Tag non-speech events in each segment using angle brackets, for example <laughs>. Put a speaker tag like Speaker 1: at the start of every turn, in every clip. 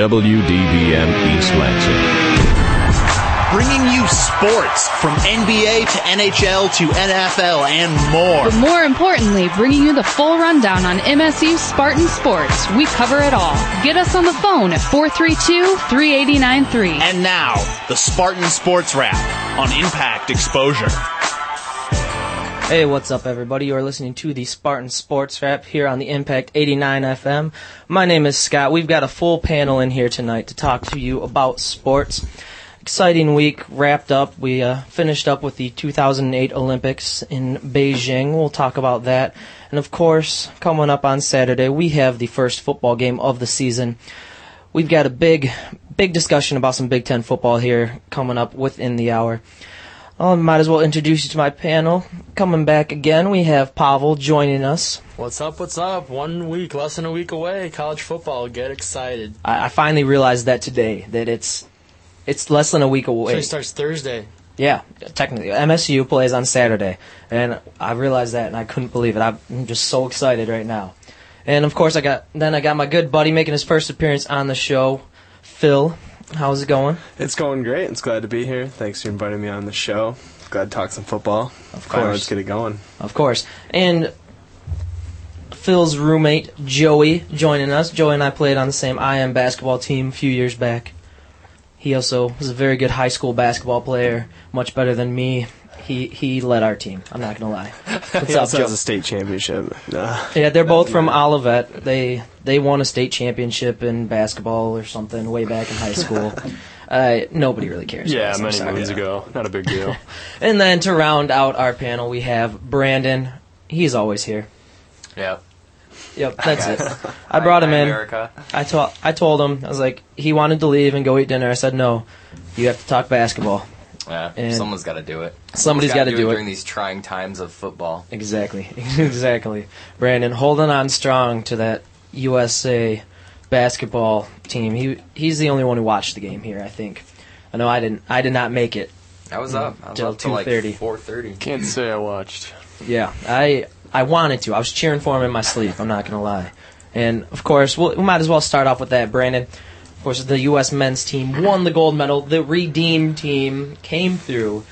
Speaker 1: WDBM East Lansing.
Speaker 2: Bringing you sports from NBA to NHL to NFL and more.
Speaker 3: But more importantly, bringing you the full rundown on MSU Spartan Sports. We cover it all. Get us on the phone at 432-3893.
Speaker 2: And now, the Spartan Sports Wrap on Impact Exposure.
Speaker 4: Hey, what's up, everybody? You're listening to the Spartan Sports Wrap here on the Impact 89 FM. My name is Scott. We've got a full panel in here tonight to talk to you about sports. Exciting week wrapped up. We uh, finished up with the 2008 Olympics in Beijing. We'll talk about that. And of course, coming up on Saturday, we have the first football game of the season. We've got a big, big discussion about some Big Ten football here coming up within the hour. I might as well introduce you to my panel. Coming back again, we have Pavel joining us.
Speaker 5: What's up? What's up? One week, less than a week away. College football. Get excited.
Speaker 4: I, I finally realized that today that it's it's less than a week away.
Speaker 5: So it starts Thursday.
Speaker 4: Yeah, technically, MSU plays on Saturday, and I realized that, and I couldn't believe it. I'm just so excited right now. And of course, I got then I got my good buddy making his first appearance on the show, Phil. How's it going?
Speaker 6: It's going great. It's glad to be here. Thanks for inviting me on the show. Glad to talk some football.
Speaker 4: Of course.
Speaker 6: let's get it going.
Speaker 4: Of course. And Phil's roommate, Joey, joining us. Joey and I played on the same IM basketball team a few years back. He also was a very good high school basketball player, much better than me. He he led our team. I'm not gonna lie. <laughs> What's
Speaker 6: He
Speaker 4: up,
Speaker 6: also
Speaker 4: Joe?
Speaker 6: has a state championship. Uh,
Speaker 4: Yeah, they're both from Olivet. They they won a state championship in basketball or something way back in high school. <laughs> Uh, nobody really cares.
Speaker 7: Yeah,
Speaker 4: about us, I'm
Speaker 7: many
Speaker 4: sorry.
Speaker 7: moons ago. Not a big deal. <laughs>
Speaker 4: And then to round out our panel, we have Brandon. He's always here.
Speaker 8: Yeah.
Speaker 4: Yep, that's it. I brought him in.
Speaker 8: America.
Speaker 4: I told I told him I was like he wanted to leave and go eat dinner. I said no, you have to talk basketball.
Speaker 8: Yeah.
Speaker 4: And-
Speaker 8: Someone's got to do it.
Speaker 4: Somebody's
Speaker 8: Someone's
Speaker 4: gotta do it.
Speaker 8: during these trying times of football.
Speaker 4: Exactly, <laughs> exactly. Brandon holding on strong to that USA basketball team. He he's the only one who watched the game here. I think. I know I didn't. I did not make it.
Speaker 8: I was up. I was
Speaker 4: Till
Speaker 8: up till like
Speaker 4: 2:30.
Speaker 8: 4:30.
Speaker 7: Can't say I watched.
Speaker 4: Yeah, I I wanted to. I was cheering for him in my sleep. I'm not gonna lie. And of course, we'll, we might as well start off with that. Brandon, of course, the U.S. men's team won the gold medal. The redeemed team came through,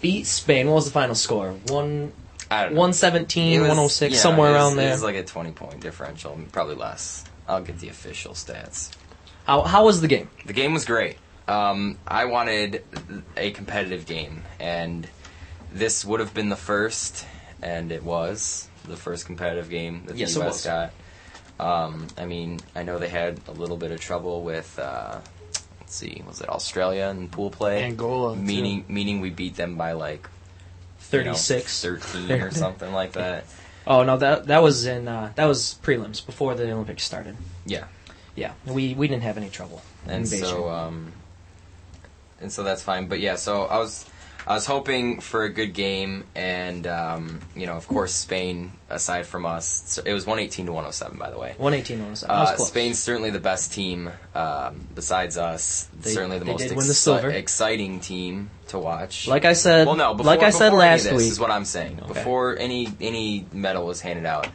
Speaker 4: beat Spain. What was the final score? One.
Speaker 8: I don't know.
Speaker 4: 117,
Speaker 8: was-
Speaker 4: 106,
Speaker 8: yeah,
Speaker 4: somewhere
Speaker 8: was-
Speaker 4: around
Speaker 8: It was like a 20 point differential, probably less. I'll get the official stats.
Speaker 4: How, how was the game?
Speaker 8: The game was great. Um, I wanted a competitive game, and this would have been the first, and it was the first competitive game that the
Speaker 4: Yes,
Speaker 8: U.S. got. Um, I mean, I know they had a little bit of trouble with, uh, let's see, was it Australia in pool play?
Speaker 5: Angola, too.
Speaker 8: Meaning, meaning we beat them by like you know,
Speaker 4: 36.
Speaker 8: 13 or <laughs> something like that.
Speaker 4: Oh no, that that was in uh, that was prelims before the Olympics started.
Speaker 8: Yeah.
Speaker 4: Yeah, we we didn't have any trouble.
Speaker 8: and
Speaker 4: in
Speaker 8: so um, and so that's fine. But yeah, so I was I was hoping for a good game, and um, you know, of course, Spain. Aside from us, so it was one eighteen to one hundred seven. By the way,
Speaker 4: 118 on the side. That was
Speaker 8: uh. Spain's certainly the best team um, besides us.
Speaker 4: They-
Speaker 8: certainly the
Speaker 4: they
Speaker 8: most
Speaker 4: win the silver.
Speaker 8: exciting team to watch.
Speaker 4: Like I said,
Speaker 8: well, no, before,
Speaker 4: like I said
Speaker 8: before any of
Speaker 4: last
Speaker 8: this
Speaker 4: week.
Speaker 8: is what I'm saying.
Speaker 4: Okay.
Speaker 8: Before any any medal was handed out,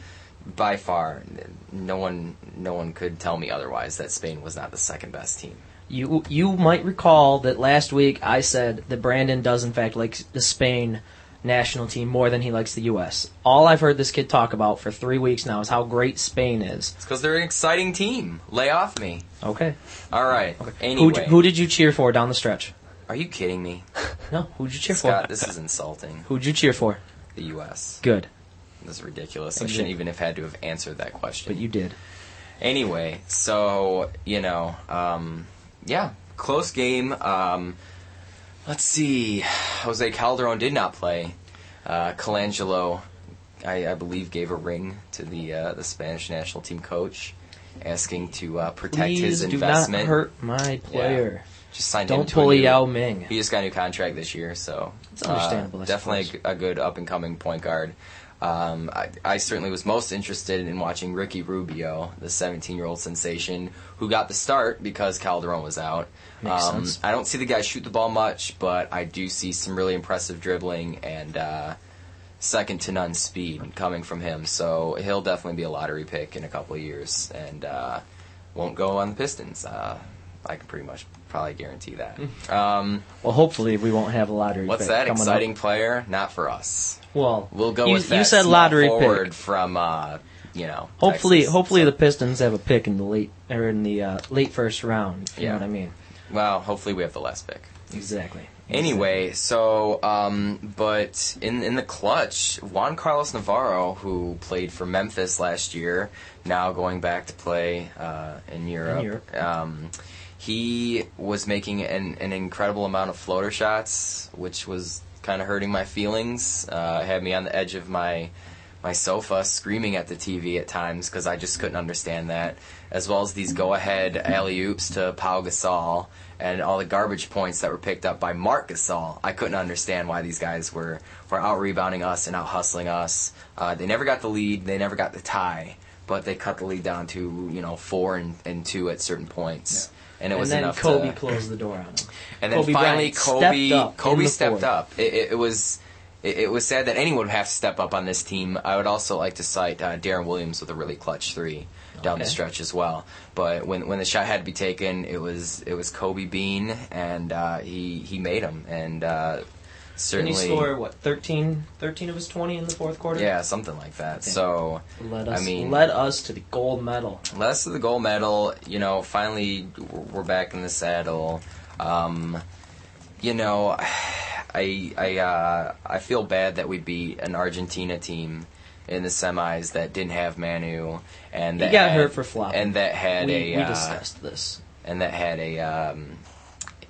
Speaker 8: by far, no one no one could tell me otherwise that Spain was not the second best team.
Speaker 4: You you might recall that last week I said that Brandon does in fact like the Spain national team more than he likes the U.S. All I've heard this kid talk about for three weeks now is how great Spain is.
Speaker 8: It's because they're an exciting team. Lay off me.
Speaker 4: Okay.
Speaker 8: All right.
Speaker 4: Who
Speaker 8: Anyway,
Speaker 4: who did you cheer for down the stretch?
Speaker 8: are you kidding me, <laughs>
Speaker 4: No, who'd you cheer
Speaker 8: Scott?
Speaker 4: for?
Speaker 8: This is insulting. <laughs>
Speaker 4: Who'd you cheer for?
Speaker 8: The U.S.
Speaker 4: Good,
Speaker 8: This is ridiculous. I shouldn't even have had to have answered that question.
Speaker 4: but you did.
Speaker 8: Anyway, so you know, um, yeah, close game. Um, let's see, Jose Calderon did not play. Uh, Colangelo, I, I believe, gave a ring to the uh, the Spanish national team coach, asking to uh, protect
Speaker 4: Please
Speaker 8: his
Speaker 4: do
Speaker 8: investment.
Speaker 4: not hurt my player.
Speaker 8: Just signed him
Speaker 4: Don't pull
Speaker 8: new-
Speaker 4: Yao Ming.
Speaker 8: He just got a new contract this year, so
Speaker 4: It's understandable,
Speaker 8: uh, definitely a, a good up and coming point guard. Um, I, I certainly was most interested in watching Ricky Rubio, the 17 year old sensation, who got the start because Calderon was out.
Speaker 4: Makes
Speaker 8: um,
Speaker 4: sense.
Speaker 8: I don't see the guy shoot the ball much, but I do see some really impressive dribbling and uh, second to none speed coming from him. So he'll definitely be a lottery pick in a couple of years and uh, won't go on the Pistons. Uh, I can pretty much probably guarantee that. Um,
Speaker 4: Well, hopefully we won't have a lottery.
Speaker 8: what's that exciting
Speaker 4: Up.
Speaker 8: player? Not for us.
Speaker 4: Well,
Speaker 8: We'll go
Speaker 4: you,
Speaker 8: with that.
Speaker 4: You said lottery
Speaker 8: forward
Speaker 4: pick.
Speaker 8: from uh, you know.
Speaker 4: Hopefully,
Speaker 8: Texas.
Speaker 4: hopefully
Speaker 8: So-
Speaker 4: the Pistons have a pick in the late or in the uh, late first round. You
Speaker 8: Yeah.
Speaker 4: know what I mean?
Speaker 8: Well, hopefully we have the last pick.
Speaker 4: Exactly.
Speaker 8: Anyway, so um, but in in the clutch, Juan Carlos Navarro, who played for Memphis last year, now going back to play uh, in Europe.
Speaker 4: In Europe.
Speaker 8: Um, he was making an, an incredible amount of floater shots, which was kind of hurting my feelings. Uh, had me on the edge of my my sofa, screaming at the TV at times because I just couldn't understand that. As well as these go-ahead alley oops to Pau Gasol and all the garbage points that were picked up by Marc Gasol. I couldn't understand why these guys were were out rebounding us and out hustling us. Uh, they never got the lead. They never got the tie. But they cut the lead down to you know four and, and two at certain points, and it
Speaker 4: and
Speaker 8: was
Speaker 4: then
Speaker 8: enough
Speaker 4: Kobe
Speaker 8: to.
Speaker 4: closed the door on him. <laughs>
Speaker 8: And then
Speaker 4: Kobe
Speaker 8: finally, Kobe
Speaker 4: stepped up
Speaker 8: Kobe stepped
Speaker 4: fourth.
Speaker 8: up. It, it, it was it, it was sad that anyone would have to step up on this team. I would also like to cite uh, Deron Williams with a really clutch three down the stretch as well. But when when the shot had to be taken, it was it was Kobe Bean, and uh, he he made him. and uh,
Speaker 4: And
Speaker 8: certainly
Speaker 4: he scored what 13, 13 of his twenty in the fourth quarter.
Speaker 8: yeah something like that. So.
Speaker 4: led us.
Speaker 8: I mean-
Speaker 4: led us to the gold medal.
Speaker 8: less to the gold medal. You know, finally we're back in the saddle. Um, you know, <sighs> I I uh, I feel bad that we beat an Argentina team in the semis that didn't have Manu and
Speaker 4: He
Speaker 8: that
Speaker 4: got
Speaker 8: had-
Speaker 4: hurt for flopping.
Speaker 8: and that had
Speaker 4: we,
Speaker 8: a
Speaker 4: we
Speaker 8: uh,
Speaker 4: discussed this.
Speaker 8: and that had a um,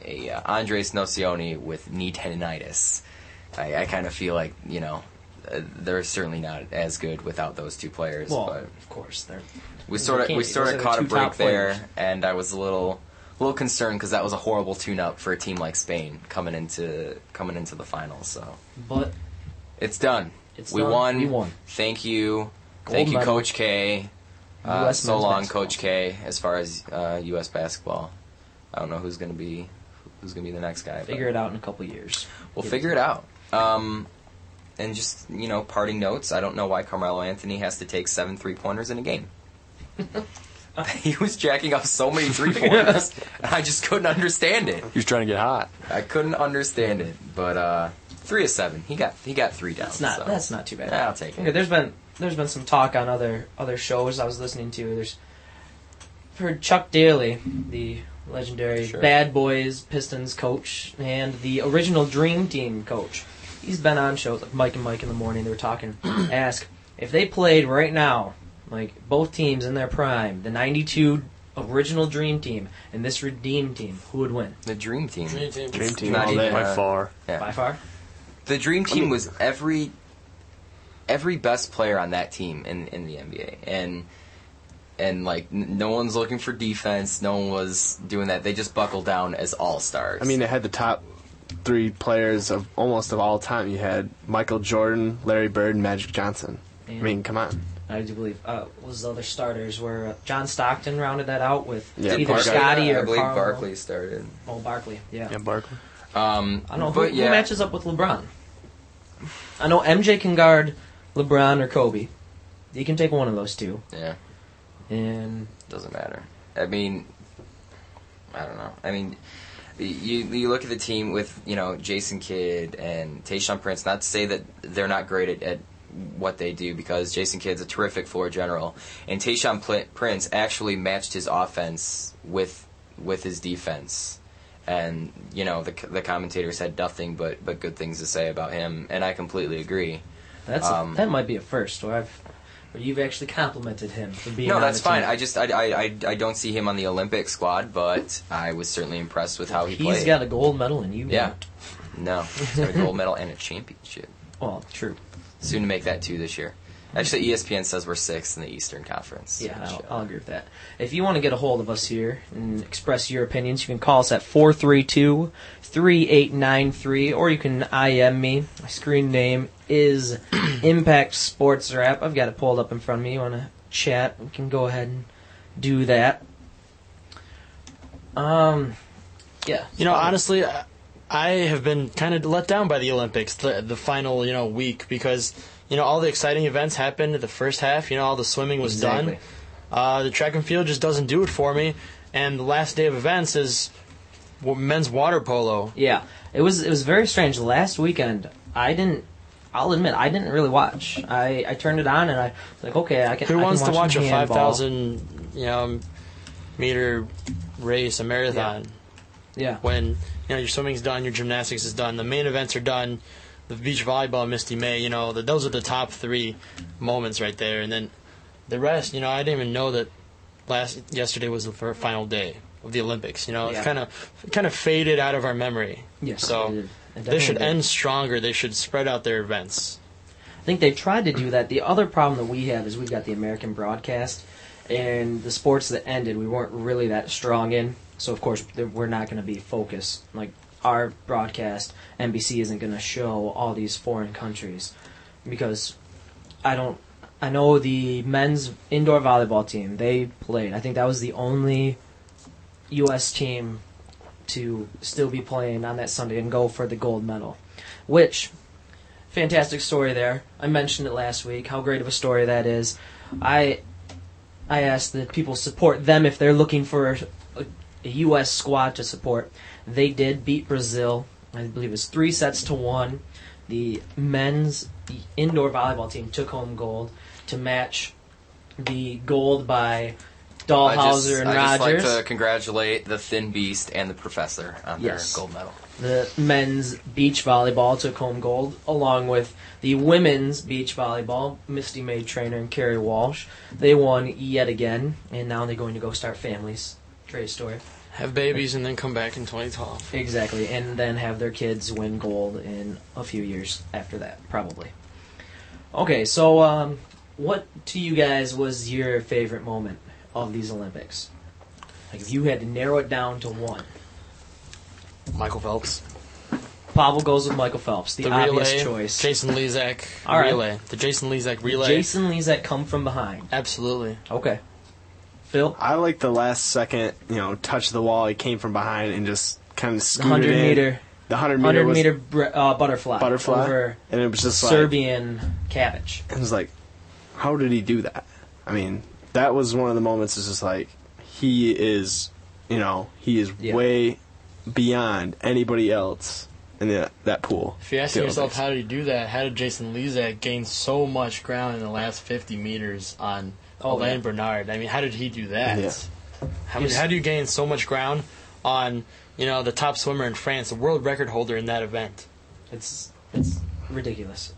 Speaker 8: a uh, Andres Nocioni with knee tendonitis. I, I kind of feel like you know. Uh, they're certainly not as good without those two players.
Speaker 4: Well,
Speaker 8: but
Speaker 4: of course, they're
Speaker 8: we sort of we sort of caught a break there,
Speaker 4: players.
Speaker 8: and I was a little a little concerned because that was a horrible tune-up for a team like Spain coming into coming into the finals. So
Speaker 4: but
Speaker 8: it's done.
Speaker 4: It's
Speaker 8: we
Speaker 4: done.
Speaker 8: won.
Speaker 4: We won.
Speaker 8: Thank you.
Speaker 4: Gold
Speaker 8: Thank you,
Speaker 4: medal.
Speaker 8: Coach K. Uh, so long,
Speaker 4: basketball.
Speaker 8: Coach K. As far as uh, U.S. basketball, I don't know who's gonna be who's gonna be the next guy. but
Speaker 4: figure it out in a couple years.
Speaker 8: We'll
Speaker 4: Get
Speaker 8: figure it out. Um, and just you know, parting notes. I don't know why Carmelo Anthony has to take seven three pointers in a game. <laughs> he was jacking up so many three pointers, <laughs> I just couldn't understand it.
Speaker 7: He was trying to get hot.
Speaker 8: I couldn't understand it. But uh, three of seven. He got he got three down.
Speaker 4: That's not
Speaker 8: so.
Speaker 4: that's not too bad.
Speaker 8: Yeah, I'll take it.
Speaker 4: Okay, there's been there's been some talk on other other shows I was listening to. There's I've heard Chuck Daly, the legendary
Speaker 8: Sure.
Speaker 4: Bad Boys Pistons coach and the original Dream Team coach. He's been on shows like Mike and Mike in the morning. They were talking. <clears throat> ask if they played right now, like both teams in their prime, the '92 original Dream Team and this Redeem Team, who would win
Speaker 8: The dream team.
Speaker 5: Dream team.
Speaker 7: Dream team
Speaker 8: Not even.
Speaker 7: By
Speaker 8: uh,
Speaker 7: far.
Speaker 8: Yeah.
Speaker 4: by far?
Speaker 8: The dream team was every every best player on that team in in the NBA, and and like n- no one's looking for defense. No one was doing that. They just buckled down as all stars.
Speaker 6: I mean, they had the top three players of almost of all time. You had Michael Jordan, Larry Bird, and Magic Johnson. I mean, come on.
Speaker 4: I do believe uh, was the other starters were uh, John Stockton rounded that out with
Speaker 6: Yeah,
Speaker 4: either
Speaker 6: Barkley.
Speaker 4: Scotty or I
Speaker 8: believe
Speaker 4: Karl-
Speaker 8: Barkley started.
Speaker 4: Oh, Barkley. Yeah.
Speaker 7: Yeah, Barkley.
Speaker 8: Um,
Speaker 4: I don't know
Speaker 8: but
Speaker 4: who,
Speaker 8: yeah,
Speaker 4: who matches up with LeBron. I know MJ can guard LeBron or Kobe. He can take one of those two,
Speaker 8: yeah,
Speaker 4: and
Speaker 8: doesn't matter. I mean, I don't know. I mean, you you look at the team with you know Jason Kidd and Tayshaun Prince. Not to say that they're not great at, at what they do because Jason Kidd's a terrific floor general, and Tayshaun Pl- Prince actually matched his offense with with his defense. And you know the the commentators had nothing but, but good things to say about him, and I completely agree.
Speaker 4: that's
Speaker 8: Um,
Speaker 4: a, that might be a first. Where I've where you've actually complimented him for being.
Speaker 8: No,
Speaker 4: on
Speaker 8: that's
Speaker 4: the
Speaker 8: fine.
Speaker 4: team.
Speaker 8: I just I, I, I, I don't see him on the Olympic squad, but I was certainly impressed with how he
Speaker 4: He's
Speaker 8: played.
Speaker 4: got a gold medal, and you
Speaker 8: Yeah.
Speaker 4: don't.
Speaker 8: no, he's got a gold medal and a championship. <laughs>
Speaker 4: Well, true.
Speaker 8: Soon to make that two this year. Actually, ESPN says we're sixth in the Eastern Conference.
Speaker 4: Yeah, I'll, I'll agree with that. If you want to get a hold of us here and express your opinions, you can call us at 432 3893 or you can IM me. My screen name is <clears throat> Impact Sports Rap. I've got it pulled up in front of me. You want to chat? We can go ahead and do that. Um, yeah.
Speaker 5: You know, honestly, I- I have been kind of let down by the Olympics, the the final you know week because you know all the exciting events happened at the first half. You know, all the swimming was
Speaker 4: Exactly.
Speaker 5: done. Uh, the track and field just doesn't do it for me. and the last day of events is men's water polo.
Speaker 4: Yeah, it was it was very strange. Last weekend, I didn't. I'll admit, I didn't really watch. I, I turned it on and I was like, okay, I can.
Speaker 5: Who
Speaker 4: I can
Speaker 5: wants to watch a five thousand you know meter race, a marathon?
Speaker 4: Yeah,
Speaker 5: when you know your swimming's done, your gymnastics is done, the main events are done, the beach volleyball, Misty May, you know, the, those are the top three moments right there, and then the rest, you know, I didn't even know that last yesterday was the final day of the Olympics. You know,
Speaker 4: Yeah.
Speaker 5: it's kind of kind of faded out of our memory.
Speaker 4: Yes,
Speaker 5: so
Speaker 4: it did. It
Speaker 5: they should
Speaker 4: did.
Speaker 5: end stronger. They should spread out their events.
Speaker 4: I think they've tried to do that. The other problem that we have is we've got the American broadcast, and the sports that ended we weren't really that strong in. So of course we're not going to be focused. Like our broadcast, NBC isn't going to show all these foreign countries because I don't. I know the men's indoor volleyball team. They played. I think that was the only U.S. team to still be playing on that Sunday and go for the gold medal, which fantastic story there. I mentioned it last week. How great of a story that is. I I asked that people support them if they're looking for a, a U.S. squad to support. They did beat Brazil. I believe it was three sets to one. The men's indoor volleyball team took home gold to match the gold by
Speaker 8: I
Speaker 4: Dalhausser
Speaker 8: just,
Speaker 4: and
Speaker 8: I just like to congratulate the Thin Beast and the Professor on
Speaker 4: Yes.
Speaker 8: their gold medal.
Speaker 4: The men's beach volleyball took home gold, along with the women's beach volleyball. Misty May-Treanor and Kerri Walsh. They won yet again, and now they're going to go start families. Great story.
Speaker 5: Have babies and then come back in 2012.
Speaker 4: Exactly, and then have their kids win gold in a few years after that, probably. Okay, so um, what to you guys was your favorite moment of these Olympics? Like, if you had to narrow it down to one,
Speaker 5: Michael Phelps.
Speaker 4: Pavel goes with Michael Phelps, the,
Speaker 5: The
Speaker 4: obvious
Speaker 5: relay.
Speaker 4: choice.
Speaker 5: Jason Lezak
Speaker 4: All right.
Speaker 5: relay. The Jason Lezak relay.
Speaker 4: Jason Lezak come from behind.
Speaker 5: Absolutely.
Speaker 4: Okay. Phil,
Speaker 6: I like the last second, you know, touch the wall. He came from behind and just kind of
Speaker 4: the
Speaker 6: scooted
Speaker 4: 100
Speaker 6: in.
Speaker 4: meter,
Speaker 6: The hundred meter
Speaker 4: 100
Speaker 6: was
Speaker 4: meter br- uh, butterfly,
Speaker 6: butterfly,
Speaker 4: over
Speaker 6: and it was just like
Speaker 4: Serbian Cavic.
Speaker 6: it was like, how did he do that? I mean, that was one of the moments. It's just like he is, you know, he is
Speaker 4: Yeah.
Speaker 6: way beyond anybody else in the, that pool.
Speaker 5: If you're asking yourself
Speaker 6: Olympics.
Speaker 5: how did he do that, how did Jason Lezak gain so much ground in the last 50 meters on
Speaker 4: Oh,
Speaker 5: Alain
Speaker 4: yeah.
Speaker 5: Bernard? I mean, how did he do that?
Speaker 6: Yeah.
Speaker 5: How,
Speaker 4: He's-
Speaker 5: how do you gain so much ground on, you know, the top swimmer in France, the world record holder in that event?
Speaker 4: It's it's ridiculous,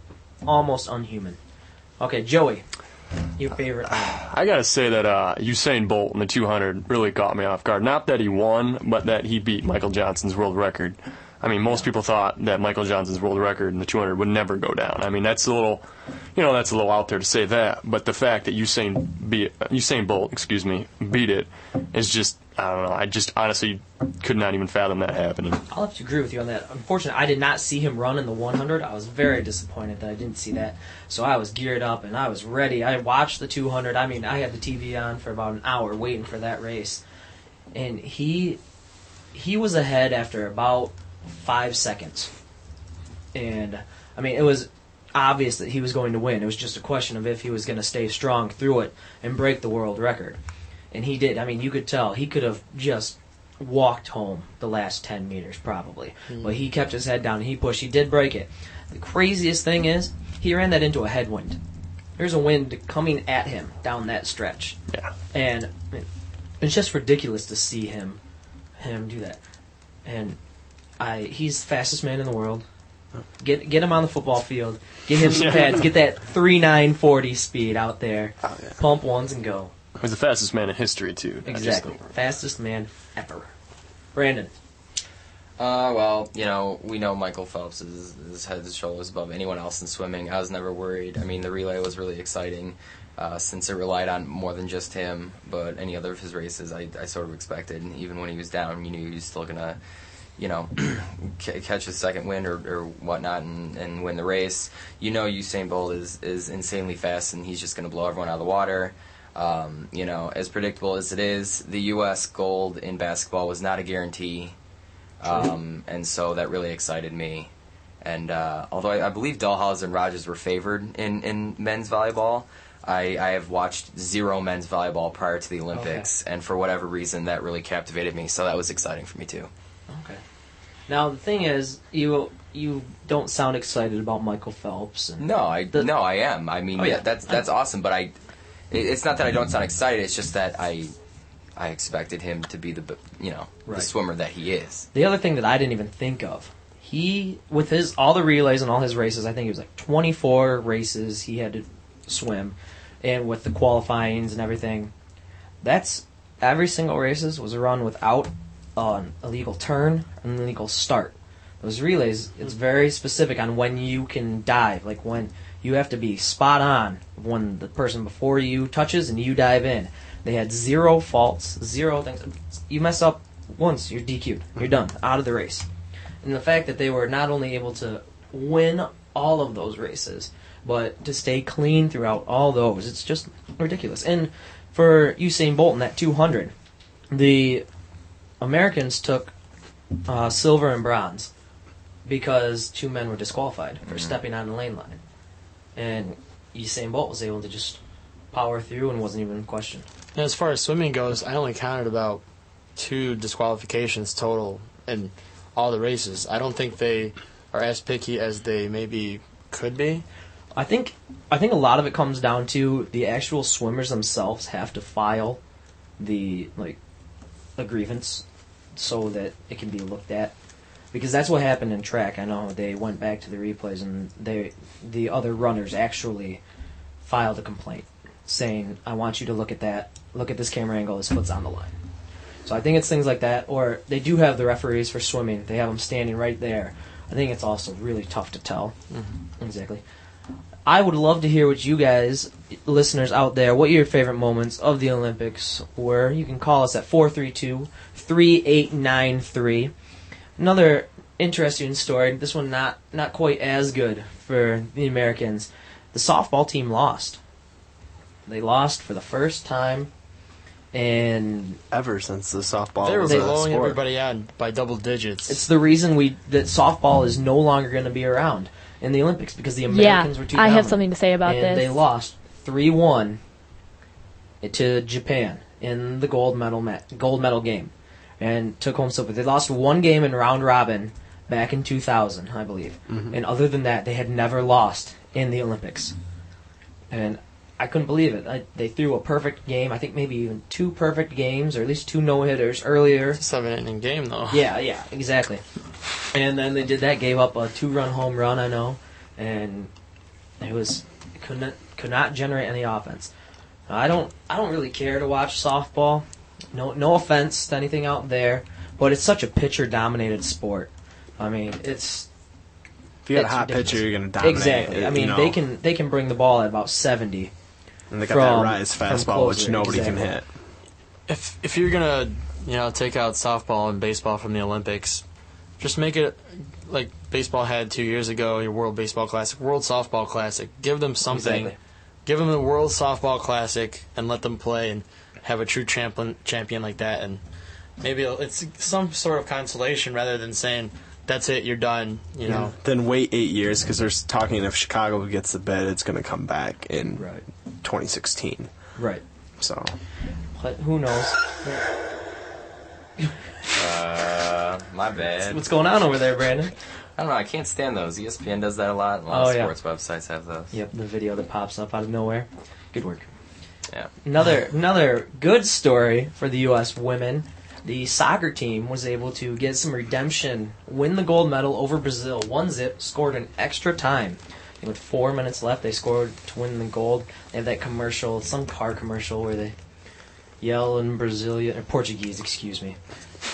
Speaker 4: almost unhuman. Okay, Joey, your favorite. <sighs>
Speaker 7: I gotta say that uh, Usain Bolt in the 200 really caught me off guard. Not that he won, but that he beat Michael Johnson's world record. I mean, most people thought that Michael Johnson's world record in the 200 would never go down. I mean, that's a little, you know, that's a little out there to say that. But the fact that Usain beat Usain Bolt, excuse me, beat it is just, I don't know. I just honestly could not even fathom that happening.
Speaker 4: I'll have to agree with you on that. Unfortunately, I did not see him run in the 100. I was very disappointed that I didn't see that. So I was geared up and I was ready. I watched the 200. I mean, I had the TV on for about an hour waiting for that race, and he he was ahead after about five seconds. And I mean, it was obvious that he was going to win. It was just a question of if he was going to stay strong through it and break the world record. And he did. I mean, you could tell he could have just walked home the last 10 meters probably. Hmm. But he kept his head down and he pushed. He did break it. The craziest thing is he ran that into a headwind. There's a wind coming at him down that stretch.
Speaker 7: Yeah.
Speaker 4: And it's just ridiculous to see him him do that. And I he's the fastest man in the world. Get get him on the football field. Get him some pads. Get that three nine forty speed out there. Pump ones and go.
Speaker 7: He's the fastest man in history, too.
Speaker 4: Exactly. Fastest man ever. Brandon.
Speaker 8: Uh, well, you know, we know Michael Phelps is, is head and shoulders above anyone else in swimming. I was never worried. I mean, the relay was really exciting uh, since it relied on more than just him, but any other of his races I, I sort of expected. And even when he was down, you knew he was still going to, you know, <clears throat> catch his second wind or, or whatnot and, and win the race. You know, Usain Bolt is, is insanely fast and he's just going to blow everyone out of the water. Um, you know, as predictable as it is, the U.S. gold in basketball was not a guarantee. Um, and so that really excited me. And uh, although I, I believe Dalhausser and Rogers were favored in, in men's volleyball, I, I have watched zero men's volleyball prior to the Olympics, and for whatever reason, that really captivated me. So that was exciting for me too.
Speaker 4: Now the thing is, you you don't sound excited about Michael Phelps. And
Speaker 8: No, I
Speaker 4: The-
Speaker 8: no, I am. I mean,
Speaker 4: Oh,
Speaker 8: yeah, that's that's awesome. But I, it, it's not that I don't sound excited. It's just that I, I expected him to be the you know
Speaker 4: Right.
Speaker 8: the swimmer that he is.
Speaker 4: The other thing that I didn't even think of, he with his all the relays and all his races, I think it was like 24 races he had to swim, and with the qualifyings and everything, that's every single races was a run without an illegal turn, and an illegal start. Those relays, it's very specific on when you can dive, like when you have to be spot on when the person before you touches and you dive in. They had zero faults, zero things. You mess up once, you're DQ'd. You're mm-hmm. done, out of the race. And the fact that they were not only able to win all of those races, but to stay clean throughout all those, it's just ridiculous. And for Usain Bolt in that 200, the Americans took uh, silver and bronze because two men were disqualified for stepping on the lane line, and Usain Bolt was able to just power through and wasn't even questioned.
Speaker 5: And as far as swimming goes, I only counted about two disqualifications total in all the races. I don't think they are as picky as they maybe could be.
Speaker 4: I think I think a lot of it comes down to the actual swimmers themselves have to file the like a grievance so that it can be looked at because that's what happened in track. I know they went back to the replays and they the other runners actually filed a complaint saying I want you to look at that, look at this camera angle, this foot's on the line. So I think it's things like that or they do have the referees for swimming. They have them standing right there. I think it's also really tough to tell. Mm-hmm. Exactly. I would love to hear what you guys, listeners out there, what your favorite moments of the Olympics were. You can call us at 432 3893. Another interesting story, this one not, not quite as good for the Americans. The softball team lost. They lost for the first time, and
Speaker 6: Ever since the softball
Speaker 5: they were
Speaker 6: was a
Speaker 5: blowing
Speaker 6: sport.
Speaker 5: everybody out by double digits.
Speaker 4: it's the reason we that softball is no longer going to be around in the Olympics because the Americans
Speaker 9: yeah,
Speaker 4: were too
Speaker 9: I have something to say about
Speaker 4: and
Speaker 9: this.
Speaker 4: they lost three one to Japan in the gold medal ma- gold medal game, and took home silver. They lost one game in round robin back in 2000, I believe, mm-hmm. and other than that, they had never lost in the Olympics, and. I couldn't believe it. I, they threw a perfect game. I think maybe even two perfect games, or at least two no hitters earlier.
Speaker 5: seven inning game though.
Speaker 4: Yeah, yeah, exactly. And then they did that, gave up a two-run home run, I know, and it was could not could not generate any offense. I don't I don't really care to watch softball. No no offense to anything out there, but it's such a pitcher-dominated sport. I mean, it's
Speaker 6: If you got a hot
Speaker 4: ridiculous.
Speaker 6: pitcher, you're gonna dominate.
Speaker 4: exactly. I mean,
Speaker 6: you know.
Speaker 4: they can they can bring the ball at about seventy.
Speaker 6: And they got
Speaker 4: from-
Speaker 6: that rise
Speaker 4: from
Speaker 6: fastball, which
Speaker 4: closer,
Speaker 6: nobody can hit.
Speaker 5: If if you're gonna you know take out softball and baseball from the Olympics, just make it like baseball had two years ago. Your World Baseball Classic, World Softball Classic. Give them something.
Speaker 4: Exactly.
Speaker 5: Give them the World Softball Classic and let them play and have a true champion champion like that. And maybe it's some sort of consolation rather than saying that's it, you're done. You know.
Speaker 6: Then wait eight years because they're talking if Chicago gets the bid, it's going to come back in
Speaker 4: Right.
Speaker 6: 2016.
Speaker 4: Right.
Speaker 6: So
Speaker 4: But who knows? <laughs>
Speaker 8: Uh, my bad.
Speaker 4: What's going on over there, Brandon?
Speaker 8: I don't know. I can't stand those. ESPN does that a lot. A lot
Speaker 4: Oh,
Speaker 8: of
Speaker 4: yeah.
Speaker 8: sports websites have those.
Speaker 4: Yep, the video that pops up out of nowhere. Good work.
Speaker 8: Yeah.
Speaker 4: Another another good story for the U.S. women. The soccer team was able to get some redemption, win the gold medal over Brazil. One zip, scored in extra time. And with four minutes left, they scored to win the gold. They have that commercial, some car commercial where they yell in Brazilian or Portuguese, excuse me,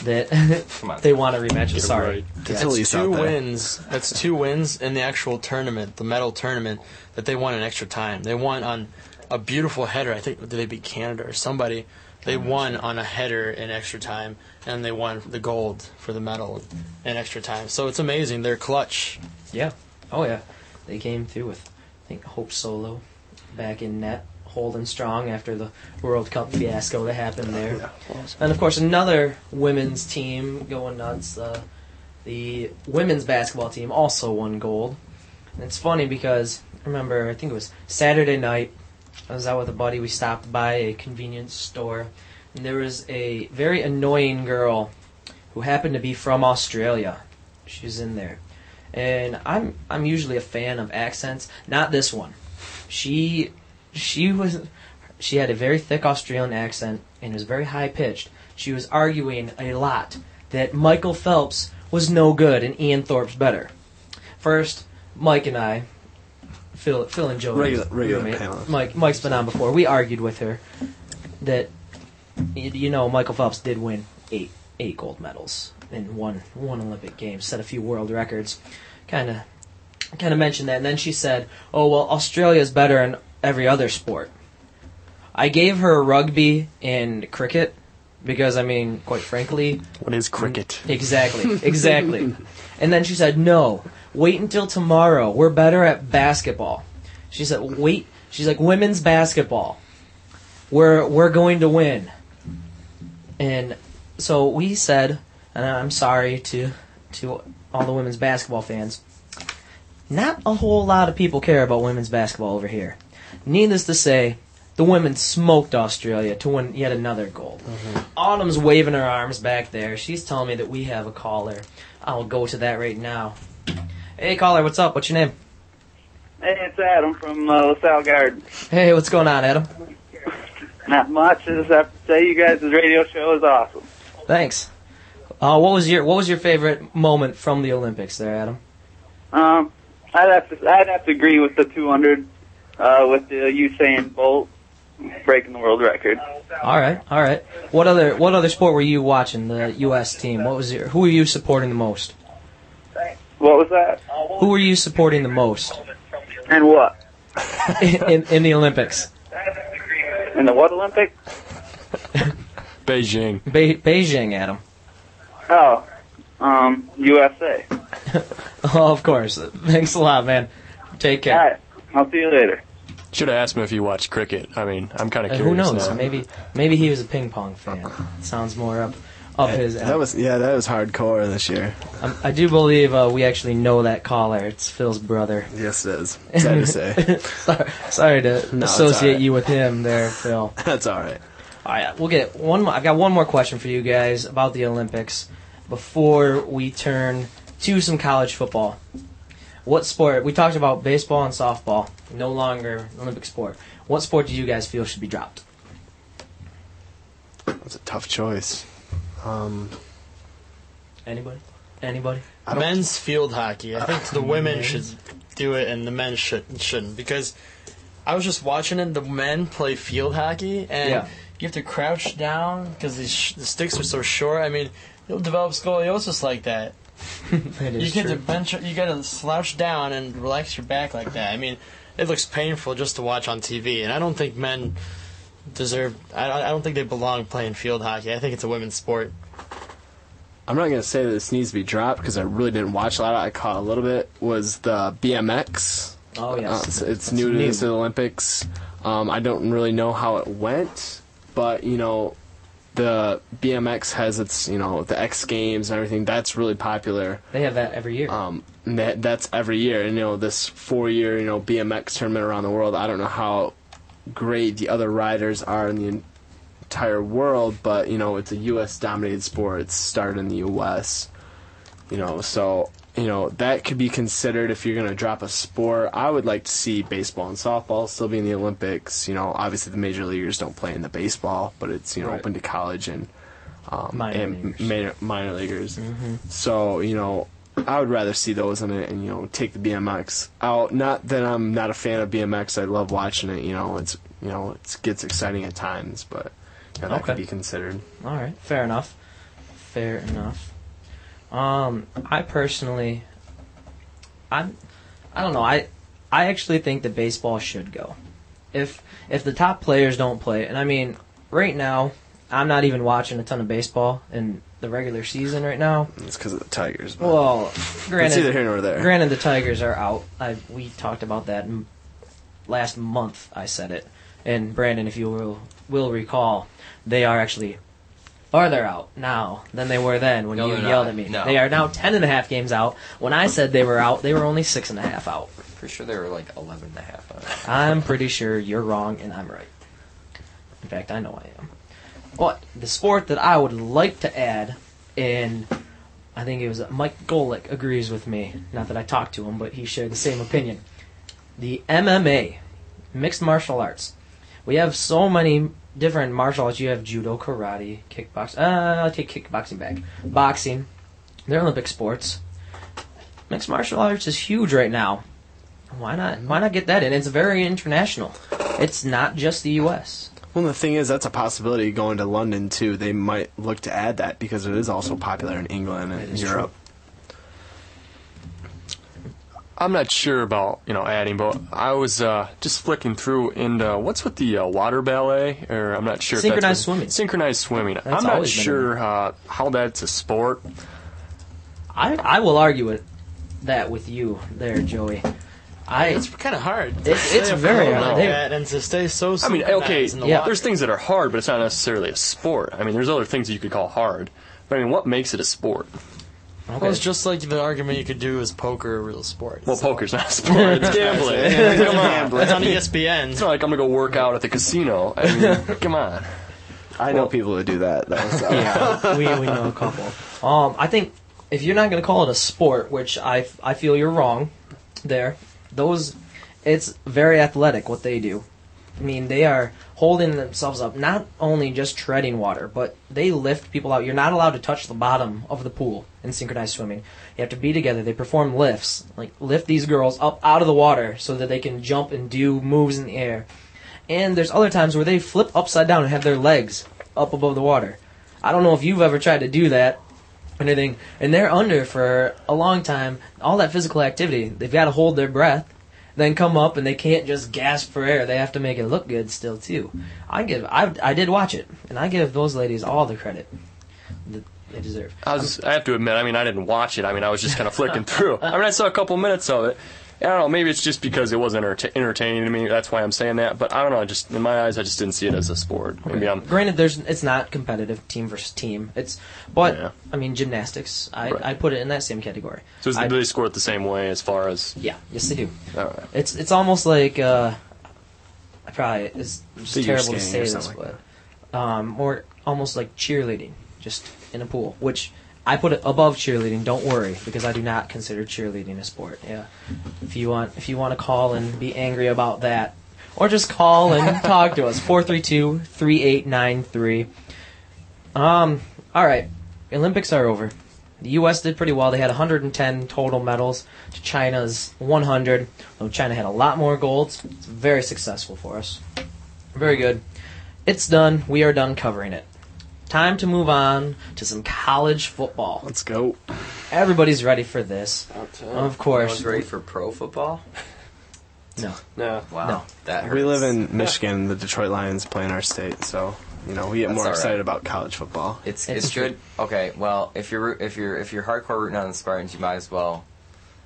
Speaker 4: that <laughs> they want a rematch. Sorry,
Speaker 5: right.
Speaker 6: It's
Speaker 5: That's
Speaker 6: Elise
Speaker 5: two wins. That's two wins in the actual tournament, the medal tournament, that they won in extra time. They won on a beautiful header. I think did they beat Canada or somebody? They won on a header in extra time, and they won the gold for the medal in extra time. So it's amazing. They're clutch.
Speaker 4: Yeah. Oh yeah. They came through with I think Hope Solo back in net, holding strong after the World Cup fiasco that happened there. And of course another women's team going nuts. Uh, the women's basketball team also won gold. And it's funny because I remember I think it was Saturday night I was out with a buddy. We stopped by a convenience store, and there was a very annoying girl who happened to be from Australia. She was in there, and I'm I'm usually a fan of accents. Not this one. She she was she had a very thick Australian accent and was very high pitched. She was arguing a lot that Michael Phelps was no good and Ian Thorpe's better. First, Mike and I, Phil, Phil and Joe,
Speaker 6: Regular- regular
Speaker 4: roommate,
Speaker 6: panelists.
Speaker 4: Mike, Mike's been on before. We argued with her that you know Michael Phelps did win eight eight gold medals in one one Olympic Games, set a few world records. Kind of kind of mentioned that, and then she said, "Oh well, Australia's better in every other sport." I gave her rugby and cricket because I mean, quite frankly,
Speaker 7: What is cricket?
Speaker 4: Exactly, <laughs> exactly. and then she said, "No, wait until tomorrow. We're better at basketball." She said, "Wait." She's like, "Women's basketball. We're we're going to win." And so we said, and I'm sorry to to all the women's basketball fans. Not a whole lot of people care about women's basketball over here. Needless to say, the women smoked Australia to win yet another gold. Autumn's waving her arms back there. She's telling me that we have a caller. I'll go to that right now. Hey, caller, what's up? What's your name?
Speaker 9: Hey, it's Adam from uh, LaSalle Garden.
Speaker 4: Hey, what's going on, Adam?
Speaker 9: Not much. I just have to say, you guys' radio show is awesome.
Speaker 4: Thanks. Uh, what was your What was your favorite moment from the Olympics, there, Adam?
Speaker 9: Um, I'd have to, I'd have to agree with the 200, uh, with the Usain Bolt breaking the world record.
Speaker 4: All right, all right. What other What other sport were you watching? The U.S. team. What was your Who were you supporting the most?
Speaker 9: What was that?
Speaker 4: Who were you supporting the most
Speaker 9: And what? <laughs>
Speaker 4: in, in, in the Olympics?
Speaker 9: In the what Olympic? <laughs>
Speaker 7: Beijing.
Speaker 4: Be- Beijing, Adam.
Speaker 9: Oh, um, USA. <laughs>
Speaker 4: Oh, of course. Thanks a lot, man. Take
Speaker 9: All
Speaker 4: care.
Speaker 9: Right. I'll see you later.
Speaker 7: Should have asked him if he watched cricket. I mean, I'm kind of
Speaker 4: Uh,
Speaker 7: curious.
Speaker 4: who knows?
Speaker 7: now.
Speaker 4: Maybe maybe he was a ping pong fan. Sounds more up up his.
Speaker 6: That was yeah, that was hardcore this year.
Speaker 4: Um, I do believe uh, we actually know that caller. It's Phil's brother.
Speaker 6: Yes, it is. <laughs> Sad to say. <laughs>
Speaker 4: sorry, sorry to
Speaker 6: No,
Speaker 4: associate
Speaker 6: alright.
Speaker 4: you with him there, Phil. <laughs>
Speaker 6: That's all right.
Speaker 4: All right, we'll get one. More, I've got one more question for you guys about the Olympics before we turn to some college football. What sport? We talked about baseball and softball, no longer Olympic sport. What sport do you guys feel should be dropped?
Speaker 6: That's a tough choice. Um,
Speaker 4: Anybody? Anybody?
Speaker 5: Men's field hockey. I think the <laughs> women should do it and the men should, shouldn't because I was just watching it. The men play field hockey and
Speaker 4: Yeah.
Speaker 5: you have to crouch down because the, sh- the sticks are so short. I mean, you'll develop scoliosis like that. <laughs>
Speaker 4: It
Speaker 5: You
Speaker 4: is
Speaker 5: get
Speaker 4: true.
Speaker 5: to bench. You got to slouch down and relax your back like that. I mean, it looks painful just to watch on TV, and I don't think men deserve. I, I don't think they belong playing field hockey. I think it's a women's sport.
Speaker 6: I'm not gonna say that this needs to be dropped because I really didn't watch a lot. I caught a little bit. Was the BMX?
Speaker 4: Oh
Speaker 6: Uh,
Speaker 4: yes,
Speaker 6: it's it's
Speaker 4: That's
Speaker 6: new to the Olympics. Um, I don't really know how it went, but you know, the BMX has its you know the X Games and everything. That's really popular.
Speaker 4: They have that every year.
Speaker 6: Um, that that's every year. And you know, this four year you know BMX tournament around the world. I don't know how great the other riders are in the entire world, but you know, it's a U.S. dominated sport. It's started in the U.S. You know, so you know that could be considered if you're going to drop a sport. I would like to see baseball and softball still be in the Olympics. You know, obviously the major leaguers don't play in the baseball, but it's you know
Speaker 4: Right.
Speaker 6: open to college and um,
Speaker 4: Minor
Speaker 6: and
Speaker 4: leaguers.
Speaker 6: minor, minor leaguers.
Speaker 4: Mm-hmm.
Speaker 6: So you know, I would rather see those in it and you know take the BMX out. Not that I'm not a fan of BMX. I love watching it. You know, it's you know it gets exciting at times, but yeah, that could be considered.
Speaker 4: All right, fair enough. Fair enough. Um, I personally, I'm, I don't know. I, I actually think that baseball should go. If if the top players don't play, and I mean, right now, I'm not even watching a ton of baseball in the regular season right now.
Speaker 6: It's because of the Tigers. But
Speaker 4: Well,
Speaker 6: it's
Speaker 4: granted,
Speaker 6: either here nor there.
Speaker 4: Granted, the Tigers are out. I we talked about that m- last month. I said it, and Brandon, if you will will recall, they are actually farther out now than they were then when
Speaker 8: No,
Speaker 4: you
Speaker 8: they're
Speaker 4: yelled
Speaker 8: not.
Speaker 4: at me.
Speaker 8: No.
Speaker 4: They are now ten and a half games out. When I said they were out, they were only six and a half out.
Speaker 8: Pretty sure they were like 11 and a half.
Speaker 4: I'm pretty sure you're wrong and I'm right. In fact, I know I am. But the sport that I would like to add, and I think it was Mike Golic agrees with me. Not that I talked to him, but he shared the same opinion. The MMA, mixed martial arts. We have so many different martial arts. You have judo, karate, kickboxing. Uh, I'll take kickboxing back. Boxing. They're Olympic sports. Mixed martial arts is huge right now. Why not? Why not get that in? It's very international. It's not just the U.S.
Speaker 6: Well, the thing is, that's a possibility going to London too. They might look to add that because it is also popular in England and Europe.
Speaker 7: I'm not sure about you know adding, but I was uh, just flicking through into what's with the uh, water ballet, or I'm not sure. if that's
Speaker 4: Synchronized
Speaker 7: what-
Speaker 4: swimming.
Speaker 7: Synchronized swimming.
Speaker 4: That's
Speaker 7: I'm not sure uh, how that's a sport.
Speaker 4: I I will argue it that with you there, Joey. I
Speaker 5: It's kind of hard. to
Speaker 4: It- it's
Speaker 5: afloat
Speaker 4: very hard. They-
Speaker 5: that and to stay so.
Speaker 7: I mean, okay,
Speaker 5: in the
Speaker 4: yeah,
Speaker 5: water.
Speaker 7: there's things that are hard, but it's not necessarily a sport. I mean, there's other things that you could call hard. But I mean, what makes it a sport?
Speaker 5: Well, it's just like the argument you could do is poker a real sport.
Speaker 7: Well,
Speaker 5: So-
Speaker 7: poker's not <laughs> a sport. It's gambling. Come on.
Speaker 5: It's on <laughs> ESPN.
Speaker 7: It's not like I'm gonna go work out at the casino. I mean, <laughs> come on.
Speaker 6: I know people who do that. Though, so.
Speaker 4: yeah, we we know a couple. Um, I think if you're not going to call it a sport, which I I feel you're wrong, there, those, it's very athletic what they do. I mean, they are holding themselves up, not only just treading water, but they lift people out. You're not allowed to touch the bottom of the pool in synchronized swimming. You have to be together. They perform lifts, like lift these girls up out of the water so that they can jump and do moves in the air. And there's other times where they flip upside down and have their legs up above the water. I don't know if you've ever tried to do that or anything. And they're under for a long time. All that physical activity. They've got to hold their breath, then come up, and they can't just gasp for air. They have to make it look good still too. I give. I I did watch it, and I give those ladies all the credit that they deserve.
Speaker 7: I was. I have to admit. I mean, I didn't watch it. I mean, I was just kind of flicking <laughs> through. I mean, I saw a couple minutes of it. I don't know. Maybe it's just because it wasn't enter- entertaining to me. That's why I'm saying that. But I don't know. Just in my eyes, I just didn't see it as a sport. Maybe I'm.
Speaker 4: Granted, there's it's not competitive team versus team. It's but
Speaker 7: Yeah.
Speaker 4: I mean gymnastics. I
Speaker 7: Right.
Speaker 4: I put it in that same category.
Speaker 7: So is,
Speaker 4: I-
Speaker 7: do they score it the same way as far as?
Speaker 4: yeah, yes they do.
Speaker 7: All right.
Speaker 4: It's it's almost like uh, I probably it's just
Speaker 6: Figure
Speaker 4: terrible to
Speaker 6: skating
Speaker 4: say
Speaker 6: or
Speaker 4: this,
Speaker 6: something like
Speaker 4: but um, more almost like cheerleading, just in a pool. Which I put it above cheerleading. Don't worry, because I do not consider cheerleading a sport. Yeah, if you want if you want to call and be angry about that, or just call and <laughs> talk to us 432-3893. Um. All right, Olympics are over. The U.S. did pretty well. They had 110 total medals to China's 100. Though China had a lot more golds. It's very successful for us. Very good. It's done. We are done covering it. Time to move on to some college football.
Speaker 6: Let's go.
Speaker 4: Everybody's ready for this. Of
Speaker 8: I was
Speaker 4: course.
Speaker 8: ready for pro football.
Speaker 4: No.
Speaker 7: No.
Speaker 8: Wow,
Speaker 4: No.
Speaker 8: that hurts.
Speaker 6: We live in Michigan. The Detroit Lions play in our state, so you know we get
Speaker 8: That's
Speaker 6: more
Speaker 8: all right.
Speaker 6: excited about college football.
Speaker 8: It's
Speaker 4: It's
Speaker 8: it's good. Okay, well, if you're if you're if you're hardcore rooting on the Spartans, you might as well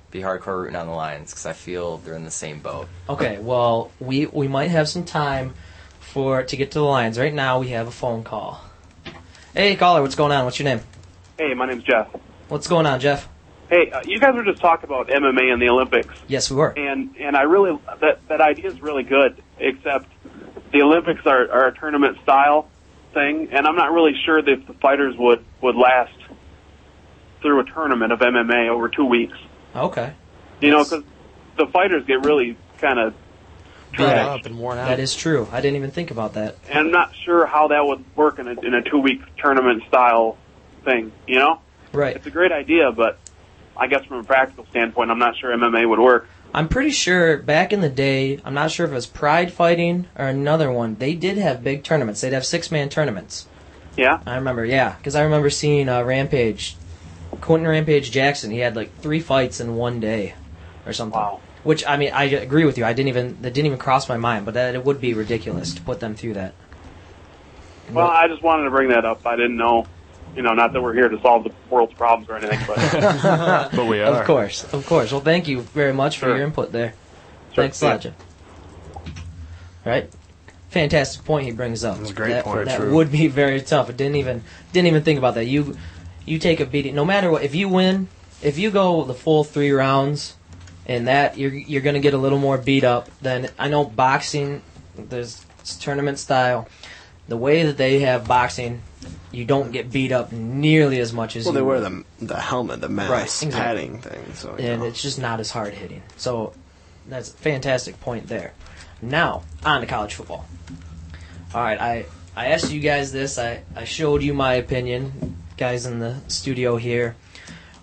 Speaker 8: be hardcore rooting on the Lions because I feel they're in the same boat.
Speaker 4: Okay, well, we we might have some time for to get to the Lions. Right now, we have a phone call. Hey, caller, what's going on? What's your name?
Speaker 10: Hey, my name's Jeff.
Speaker 4: What's going on, Jeff?
Speaker 10: Hey, uh, you guys were just talking about MMA and the Olympics,
Speaker 4: Yes, we were.
Speaker 10: and and I really that that idea is really good. Except the Olympics are, are a tournament style thing, and I'm not really sure that if the fighters would would last through a tournament of MMA over two weeks.
Speaker 4: Okay,
Speaker 10: You know, because the fighters get really kind of
Speaker 5: Beat
Speaker 4: Yeah.
Speaker 5: up and worn out.
Speaker 4: that is true. I didn't even think about that.
Speaker 10: and I'm not sure how that would work in a in a two week tournament style thing. You know,
Speaker 4: Right.
Speaker 10: it's a great idea, but I guess from a practical standpoint, I'm not sure MMA would work.
Speaker 4: I'm pretty sure back in the day, I'm not sure if it was Pride Fighting or another one. They did have big tournaments. They'd have six man tournaments.
Speaker 10: Yeah.
Speaker 4: I remember, yeah, because I remember seeing uh, Rampage, Quinton Rampage Jackson. He had like three fights in one day, or something.
Speaker 10: Wow.
Speaker 4: Which I mean, I agree with you. I didn't even that didn't even cross my mind, but that it would be ridiculous to put them through that.
Speaker 10: Well, I just wanted to bring that up. I didn't know, you know, not that we're here to solve the world's problems or anything, but <laughs>
Speaker 7: But we are.
Speaker 4: Of course, of course. Well, thank you very much for
Speaker 10: Sure.
Speaker 4: your input there.
Speaker 10: Sure.
Speaker 4: Thanks a lot, Jeff. Right, fantastic point he brings up.
Speaker 6: That's a great
Speaker 4: that,
Speaker 6: point,
Speaker 4: That
Speaker 6: true.
Speaker 4: would be very tough. I didn't even didn't even think about that. You you take a beating, no matter what. If you win, if you go the full three rounds, and that you're you're going to get a little more beat up than I know boxing. There's it's tournament style. The way that they have boxing, you don't get beat up nearly as much as
Speaker 6: Well,
Speaker 4: you
Speaker 6: they wear
Speaker 4: would.
Speaker 6: the the helmet, the mask,
Speaker 4: Right, exactly.
Speaker 6: padding thing. So
Speaker 4: and
Speaker 6: know.
Speaker 4: it's just not as hard hitting. So that's a fantastic point there. Now on to college football. All right, I I asked you guys this. I I showed you my opinion, guys in the studio here.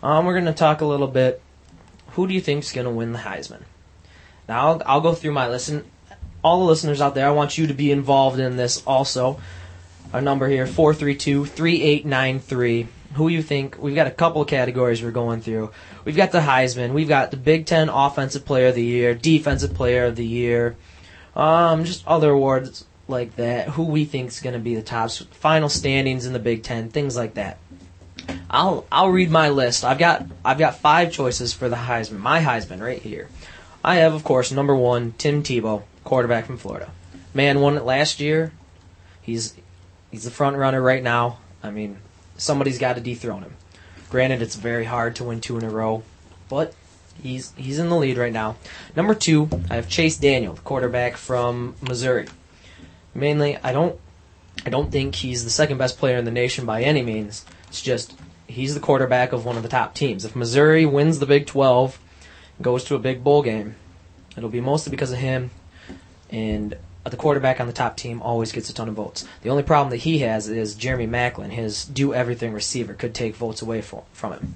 Speaker 4: Um, we're gonna talk a little bit. Who do you think's gonna win the Heisman? Now I'll, I'll go through my listen. All the listeners out there, I want you to be involved in this also. Our number here, 432-3893. Who you think? We've got a couple of categories we're going through. We've got the Heisman. We've got the Big Ten Offensive Player of the Year, Defensive Player of the Year, um, just other awards like that. Who we think's going to be the top final standings in the Big Ten, things like that. I'll I'll read my list. I've got I've got five choices for the Heisman. My Heisman right here. I have, of course, number one, Tim Tebow, quarterback from Florida. Man won it last year. He's he's the front runner right now. I mean, somebody's got to dethrone him. Granted, it's very hard to win two in a row, but he's he's in the lead right now. Number two, I have Chase Daniel, quarterback from Missouri. Mainly, I don't I don't think he's the second best player in the nation by any means. It's just he's the quarterback of one of the top teams. If Missouri wins the Big 12, goes to a big bowl game, it'll be mostly because of him. And the quarterback on the top team always gets a ton of votes. The only problem that he has is Jeremy Maclin, his do everything receiver, could take votes away from, him.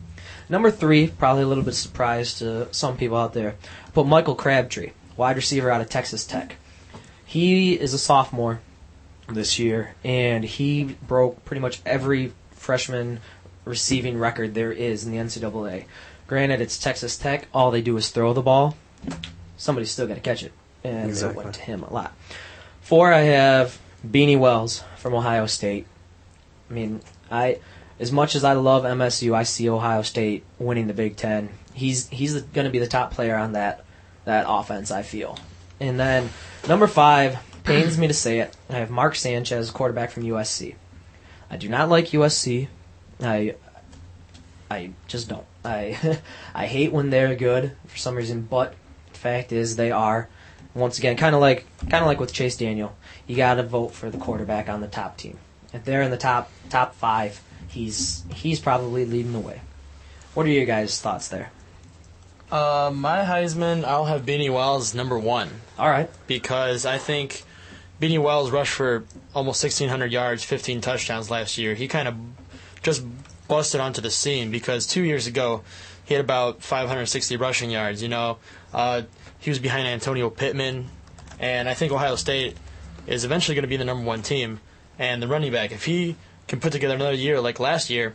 Speaker 4: Number three, probably a little bit surprise to some people out there, but Michael Crabtree, wide receiver out of Texas Tech. He is a sophomore this year, and he broke pretty much every freshman receiving record there is in the NCAA. Granted, it's Texas Tech. All they do is throw the ball. Somebody's still got to catch it, and
Speaker 6: Exactly.
Speaker 4: it went to him a lot. Four, I have Beanie Wells from Ohio State. I mean, I as much as I love MSU, I see Ohio State winning the Big Ten. He's he's going to be the top player on that that offense. I feel. And then number five pains me to say it. I have Mark Sanchez, quarterback from USC. I do not like USC. I I just don't. I <laughs> I hate when they're good for some reason, but the fact is they are. Once again, kind of like kind of like with Chase Daniel, you got to vote for the quarterback on the top team. If they're in the top top five, he's he's probably leading the way. What are your guys' thoughts there?
Speaker 5: Uh, my Heisman, I'll have Beanie Wells number one
Speaker 4: All right,
Speaker 5: because I think Beanie Wells rushed for almost 1,600 yards, 15 touchdowns last year. He kind of just busted onto the scene because two years ago he had about 560 rushing yards. You know, uh, he was behind Antonio Pittman, and I think Ohio State is eventually going to be the number one team. And the running back, if he can put together another year like last year,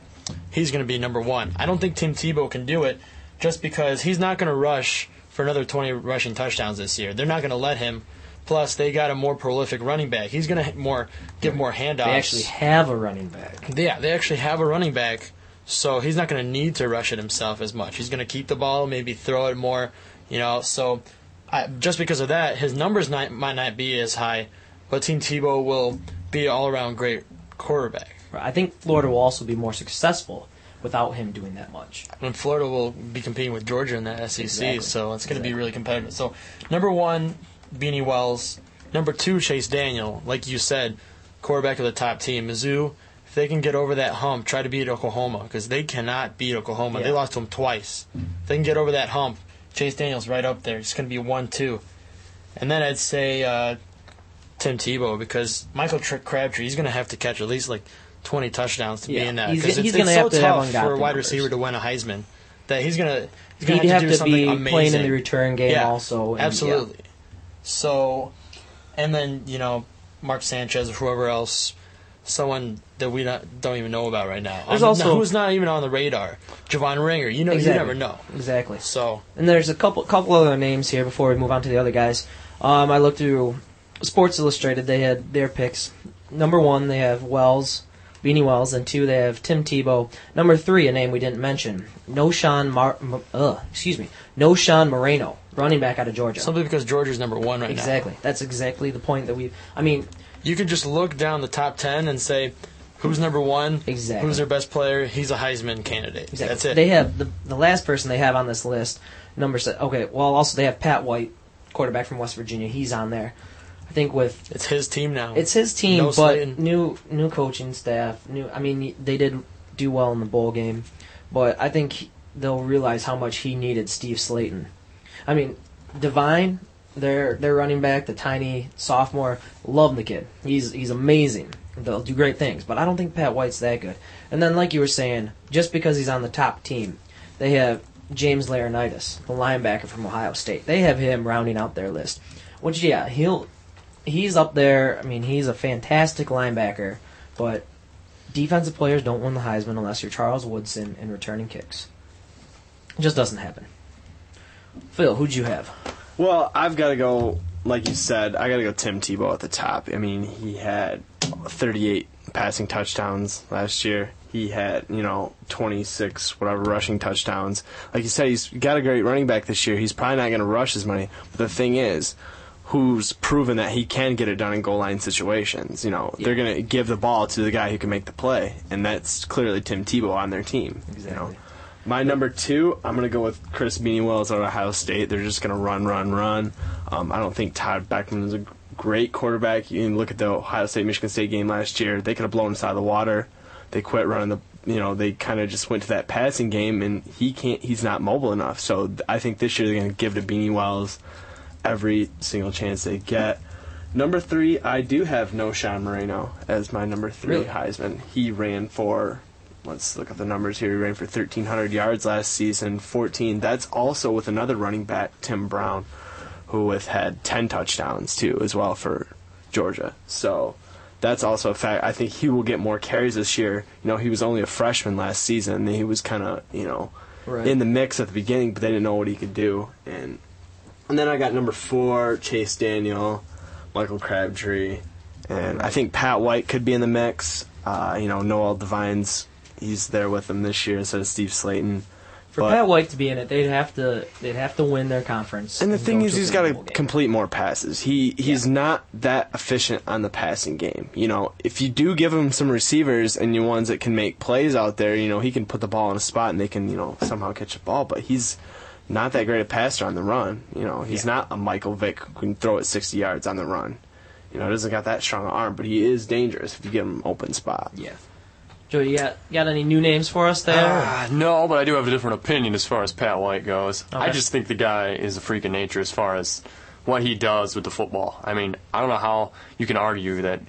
Speaker 5: he's going to be number one. I don't think Tim Tebow can do it just because he's not going to rush for another 20 rushing touchdowns this year. They're not going to let him. Plus, they got a more prolific running back. He's going to more give more handoffs.
Speaker 4: they actually have a running back.
Speaker 5: Yeah, they actually have a running back, so he's not going to need to rush it himself as much. He's going to keep the ball, maybe throw it more, you know. So, I, just because of that, his numbers not, might not be as high, but Tim Tebow will be an all-around great quarterback.
Speaker 4: I think Florida will also be more successful without him doing that much.
Speaker 5: And Florida will be competing with Georgia in that SEC,
Speaker 4: Exactly.
Speaker 5: so it's going to be really competitive. So, number one, Beanie Wells. Number two, Chase Daniel. Like you said, quarterback of the top team. Mizzou, if they can get over that hump, try to beat Oklahoma because they cannot beat Oklahoma. They lost to them twice. If they can get over that hump, Chase Daniel's right up there. It's going to be one, two, and then I'd say uh, Tim Tebow because Michael Tr- Crabtree he's going to have to catch at least like twenty touchdowns to
Speaker 4: Yeah,
Speaker 5: be in that because
Speaker 4: he's
Speaker 5: it's, it's
Speaker 4: have
Speaker 5: so
Speaker 4: to have
Speaker 5: tough for a wide
Speaker 4: numbers.
Speaker 5: receiver to win a Heisman that he's going to he's going to
Speaker 4: have
Speaker 5: do
Speaker 4: to
Speaker 5: something
Speaker 4: be
Speaker 5: amazing.
Speaker 4: playing in the return game
Speaker 5: Yeah,
Speaker 4: also. and- yeah.
Speaker 5: So, and then you know Mark Sanchez or whoever else, someone that we not, don't even know about right now.
Speaker 4: There's
Speaker 5: Um,
Speaker 4: also-
Speaker 5: who's not even on the radar. Javon Ringer. You know,
Speaker 4: Exactly.
Speaker 5: you never know.
Speaker 4: Exactly.
Speaker 5: So
Speaker 4: And there's a couple couple other names here before we move on to the other guys. Um, I looked through Sports Illustrated. They had their picks. Number one, they have Wells, Beanie Wells, and two, they have Tim Tebow. Number three, a name we didn't mention, Knowshon Mar- Mar- uh, excuse me, Knowshon Moreno, running back out of Georgia.
Speaker 5: simply because Georgia's number one right now.
Speaker 4: exactly. That's exactly the point that we. I mean,
Speaker 5: You can just look down the top ten and say, who's number one,
Speaker 4: Exactly.
Speaker 5: who's their best player. He's a Heisman candidate.
Speaker 4: Exactly.
Speaker 5: That's it.
Speaker 4: They have the the last person they have on this list. Number se- okay. Well, also they have Pat White, quarterback from West Virginia. He's on there. I think with
Speaker 5: it's his team now.
Speaker 4: it's his team,
Speaker 5: No
Speaker 4: but
Speaker 5: Slaton.
Speaker 4: new new coaching staff. New. I mean, they did do well in the bowl game, but I think they'll realize how much he needed Steve Slaton. I mean, Devine, their their running back, the tiny sophomore, love the kid. He's he's amazing. They'll do great things, but I don't think Pat White's that good. And then, like you were saying, just because he's on the top team, they have James Laurinaitis, the linebacker from Ohio State. They have him rounding out their list. Which, yeah, he'll he's up there. I mean, he's a fantastic linebacker, but defensive players don't win the Heisman unless you're Charles Woodson and returning kicks. It just doesn't happen. Phil, who'd you have?
Speaker 6: Well, I've got to go, like you said, I got to go Tim Tebow at the top. I mean, he had 38 passing touchdowns last year. He had, you know, 26, whatever, rushing touchdowns. Like you said, he's got a great running back this year. He's probably not going to rush as many. But the thing is, who's proven that he can get it done in goal line situations? You know, they're going to give the ball to the guy who can make the play. And that's clearly Tim Tebow on their team. You know? My number two, I'm going to go with Chris Beanie Wells at Ohio State. They're just going to run, run, run. Um, I don't think Todd Boeckman is a great quarterback. You can look at the Ohio State Michigan State game last year. They could have blown us out of the water. They quit running the. You know, they kind of just went to that passing game, and he can't. He's not mobile enough. So I think this year they're going to give to Beanie Wells every single chance they get. Number three, I do have Knowshon Moreno as my number three
Speaker 4: Really?
Speaker 6: Heisman. He ran for let's look at the numbers here. He ran for 1,300 yards last season, 14. That's also with another running back, Tim Brown, who with had 10 touchdowns too, as well for Georgia. So that's also a fact. I think he will get more carries this year. You know, he was only a freshman last season. And he was kind of, you know,
Speaker 4: Right.
Speaker 6: in the mix at the beginning, but they didn't know what he could do. And and then I got number four, Chase Daniel, Michael Crabtree, and I think Pat White could be in the mix. Uh, you know, Noel Devine's he's there with them this year instead of Steve Slaton.
Speaker 4: For
Speaker 6: But-
Speaker 4: Pat White to be in it, they'd have to they'd have to win their conference.
Speaker 6: And the thing is, he's got to complete more passes. He he's not that efficient on the passing game. You know, if you do give him some receivers and you ones that can make plays out there, you know, he can put the ball in a spot and they can you know somehow catch the ball. But he's not that great a passer on the run. You know, he's not a Michael Vick who can throw it 60 yards on the run. You know, he doesn't got that strong arm, but he is dangerous if you give him open spot.
Speaker 4: Yeah. Joe, you got got any new names for us there?
Speaker 7: Ah, no, but I do have a different opinion as far as Pat White goes. I just think the guy is a freak of nature as far as what he does with the football. I mean, I don't know how you can argue that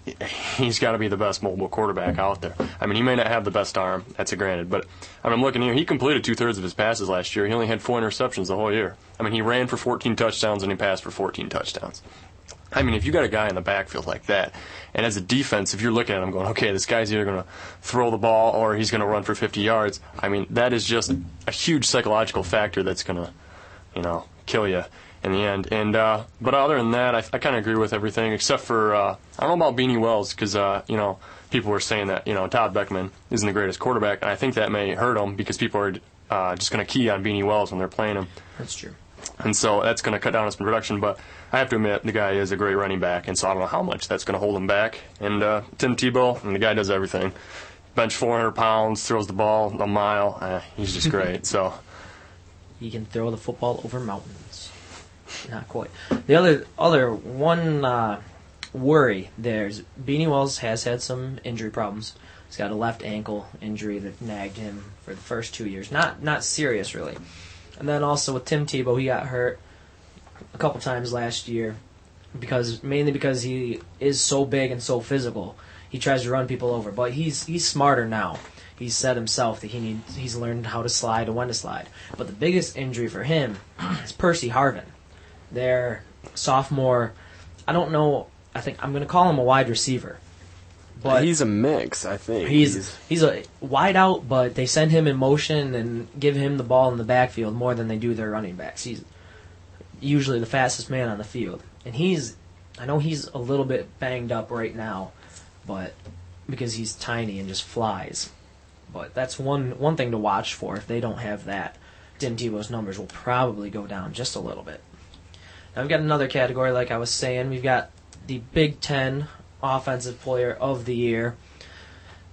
Speaker 7: he's got to be the best mobile quarterback out there. I mean, he may not have the best arm, that's a granted, but I mean, I'm looking here. He completed two thirds of his passes last year. He only had four interceptions the whole year. I mean, he ran for 14 touchdowns and he passed for 14 touchdowns. I mean, if you got a guy in the backfield like that, and as a defense, if you're looking at him going, okay, this guy's either going to throw the ball or he's going to run for 50 yards, I mean, that is just a huge psychological factor that's going to, you know, kill you in the end. And uh, but other than that, I, I kind of agree with everything except for uh, I don't know about Beanie Wells because uh, you know people were saying that you know Todd Boeckman isn't the greatest quarterback, and I think that may hurt him because people are uh, just going to key on Beanie Wells when they're playing him
Speaker 4: That's true.
Speaker 7: And so that's going to cut down on his production. But I have to admit, the guy is a great running back, and so I don't know how much that's going to hold him back. And uh, Tim Tebow, and the guy does everything. Bench 400 pounds, throws the ball a mile. Uh, he's just great. <laughs> so
Speaker 4: He can throw the football over mountains. Not quite. The other other one uh, worry there's Beanie Wells has had some injury problems. He's got a left ankle injury that nagged him for the first two years. Not not serious really. And then also with Tim Tebow, he got hurt a couple times last year because mainly because he is so big and so physical. He tries to run people over, but he's he's smarter now. He's said himself that he needs he's learned how to slide and when to slide. But the biggest injury for him is Percy Harvin. Their sophomore, I don't know. I think I'm going to call him a wide receiver. But
Speaker 6: he's a mix, I think.
Speaker 4: He's he's a wide out, but they send him in motion and give him the ball in the backfield more than they do their running backs. He's usually the fastest man on the field, and he's I know he's a little bit banged up right now, but because he's tiny and just flies. But that's one one thing to watch for. If they don't have that, Tim Tebow's numbers will probably go down just a little bit. Now we've got another category, like I was saying. We've got the Big Ten Offensive Player of the Year.